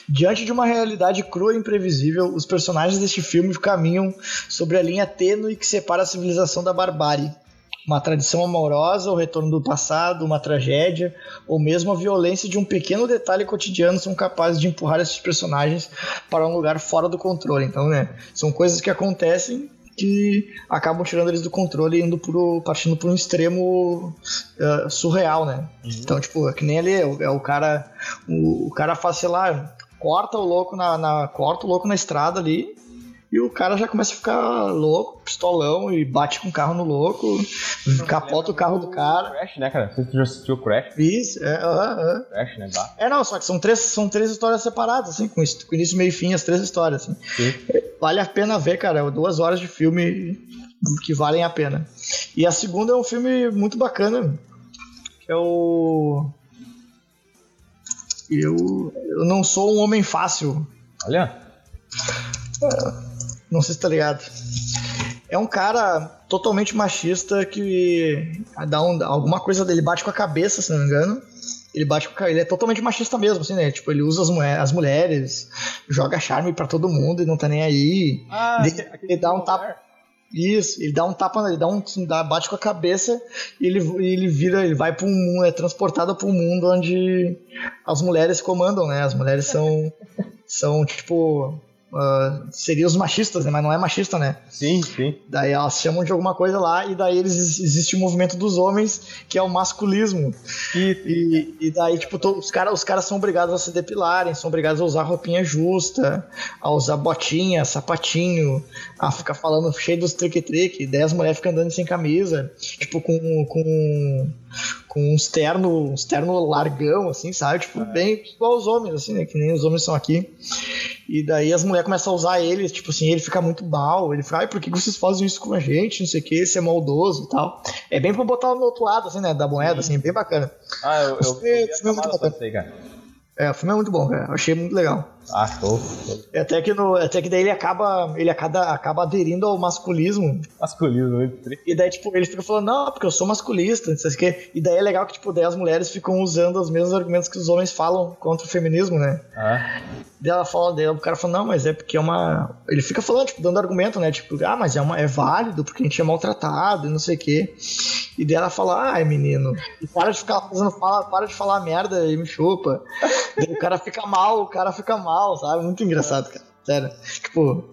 Diante de uma realidade crua e imprevisível, os personagens deste filme caminham sobre a linha tênue que separa a civilização da barbárie uma tradição amorosa, o retorno do passado, uma tragédia, ou mesmo a violência de um pequeno detalhe cotidiano são capazes de empurrar esses personagens para um lugar fora do controle. Então, né, são coisas que acontecem que acabam tirando eles do controle e indo pro, partindo por um extremo uh, surreal, né? Uhum. Então, tipo, é que nem ali, é o, é o cara, o, o, cara faz, sei lá, corta o louco na, na corta o louco na estrada ali e o cara já começa a ficar louco, pistolão, e bate com o carro no louco, capota o carro do cara. Crash, né, cara? Você já assistiu Crash? Isso, é, uh, uh. Crash, né? Bah. É, não, só que são três, são três histórias separadas, assim, com, com início, meio e fim, as três histórias, assim. Sim. Vale a pena ver, cara, é duas horas de filme que valem a pena. E a segunda é um filme muito bacana, que é o... Eu, eu não sou um homem fácil. Olha. É. Não sei se tá ligado. É um cara totalmente machista que dá um, alguma coisa dele bate com a cabeça, se não me engano. Ele bate com ele é totalmente machista mesmo, assim, né? Tipo, ele usa as, mulher, as mulheres, joga charme pra todo mundo e não tá nem aí. Ah, ele, ele dá um tapa. Isso, ele dá um tapa, ele dá um dá, bate com a cabeça e ele, ele vira, ele vai para um mundo, é transportado para um mundo onde as mulheres comandam, né? As mulheres são são tipo Uh, seriam os machistas, né? Mas não é machista, né? Sim, sim. Daí elas chamam de alguma coisa lá e daí eles, existe o movimento dos homens, que é o masculismo. E, e, e daí, tipo, to, os caras os cara são obrigados a se depilarem, são obrigados a usar roupinha justa, a usar botinha, sapatinho, a ficar falando cheio dos trick-trick. Daí as mulheres ficam andando sem camisa, tipo, com, com, com uns terno, uns terno largão, assim, sabe? Tipo, é. bem igual os homens, assim, né? Que nem os homens são aqui. E daí as mulheres começam a usar ele, tipo assim, ele fica muito mal. Ele fica, ai, por que vocês fazem isso com a gente? Não sei o que, esse é maldoso e tal. É bem pra botar no outro lado, assim, né? Da moeda, assim, bem bacana. Ah, eu, eu, eu, eu, eu, eu muito bacana. Aí, cara. É, o filme é muito bom, cara. Eu achei muito legal. Ah, show. É até que, no, até que daí ele acaba, ele acaba, acaba aderindo ao masculismo. Masculismo, muito E daí, tipo, ele fica falando, não, porque eu sou masculista, não sei o quê. E daí é legal que, tipo, daí as mulheres ficam usando os mesmos argumentos que os homens falam contra o feminismo, né? Ah. Daí ela fala, daí o cara fala, não, mas é porque é uma. Ele fica falando, tipo, dando argumento, né? Tipo, ah, mas é, uma, é válido porque a gente é maltratado e não sei o quê. E daí ela fala, ai, menino, para de ficar fazendo fala, para de falar merda e me chupa. o cara fica mal, o cara fica mal, sabe? Muito engraçado, cara. Sério. Tipo,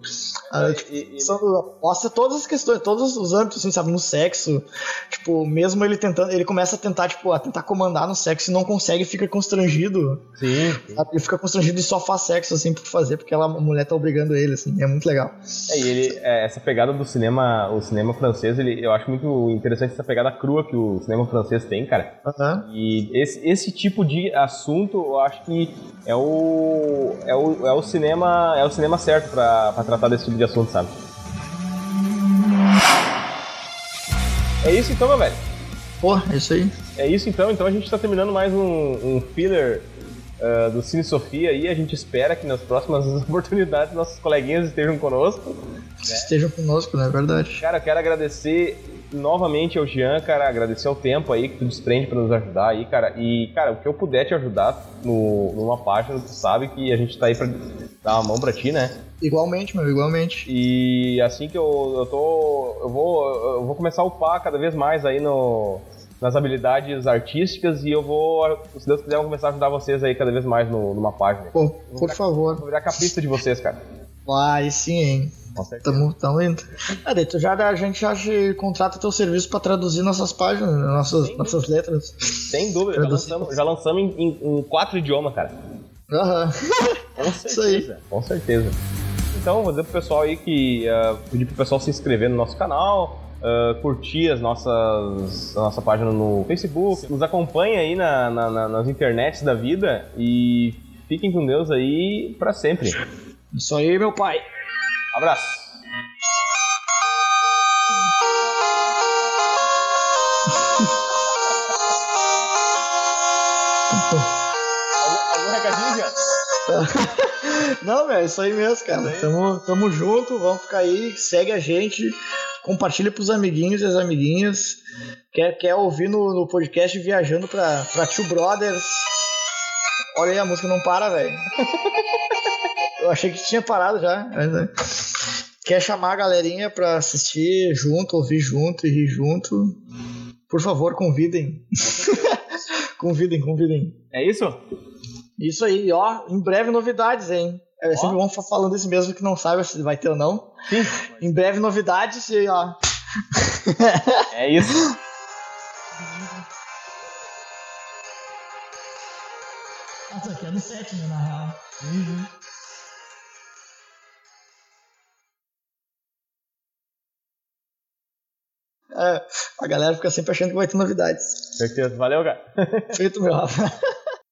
ah, tipo e, e, mostra todas as questões, todos os âmbitos, assim, sabe? No sexo. Tipo, mesmo ele tentando. Ele começa a tentar, tipo, a tentar comandar no sexo e não consegue, fica constrangido. Sim. Sabe? Ele fica constrangido e só faz sexo, assim, por fazer, porque ela, a mulher tá obrigando ele, assim. É muito legal. É, e ele, é, essa pegada do cinema, o cinema francês, ele, eu acho muito interessante essa pegada crua que o cinema francês tem, cara. Uhum. E esse, esse tipo de assunto, eu acho que é o, é o, é o cinema. É o cinema certo pra, pra tratar desse tipo de assunto, sabe? É isso então, meu velho. Pô, é isso aí. É isso então. Então a gente tá terminando mais um, um filler uh, do Cine Sofia aí. A gente espera que nas próximas oportunidades nossos coleguinhas estejam conosco. Né? Estejam conosco, não é verdade? Cara, eu quero agradecer novamente ao Jean, cara, agradecer o tempo aí que tu desprende para nos ajudar aí, cara. E, cara, o que eu puder te ajudar no, numa página, tu sabe que a gente tá aí pra dar uma mão pra ti, né? Igualmente, meu, igualmente. E assim que eu, eu tô. Eu vou, eu vou começar a upar cada vez mais aí no, nas habilidades artísticas e eu vou, se Deus quiser, eu vou começar a ajudar vocês aí cada vez mais no, numa página. Pô, por virar, favor. Vou virar capista de vocês, cara. Vai, sim, hein. Tamo, tamo indo. Ah, daí já, a gente já contrata teu serviço pra traduzir nossas páginas, nossas, nossas letras. Sem dúvida, já lançamos, já lançamos em, em, em, quatro idiomas, cara. Aham. Com certeza, com certeza. Então, vou dizer pro pessoal aí que uh, pedir pro pessoal se inscrever no nosso canal, uh, curtir as nossas, a nossa página no Facebook, Sim. nos acompanhe aí na, na, na, nas internets da vida e fiquem com Deus aí para sempre. Isso aí, meu pai. Abraço. algum, recadinho? Não, velho, é isso aí mesmo, cara. Tamo, tamo junto, vamos ficar aí, segue a gente, compartilha pros amiguinhos e as amiguinhas. Quer, quer ouvir no, no podcast viajando pra, pra Two Brothers? Olha aí, a música não para, velho. Eu achei que tinha parado já. Né? Quer chamar a galerinha pra assistir junto, ouvir junto e rir junto? Por favor, convidem. convidem, convidem. É isso? Isso aí, ó. Em breve novidades, hein? É sempre bom falando isso mesmo que não sabe se vai ter ou não. Sim. Em breve novidades e ó. é isso. Nossa, aqui é no 7, né, na real. Uhum. É, a galera fica sempre achando que vai ter novidades. Certeza. Valeu, cara. Feito, meu Rafa.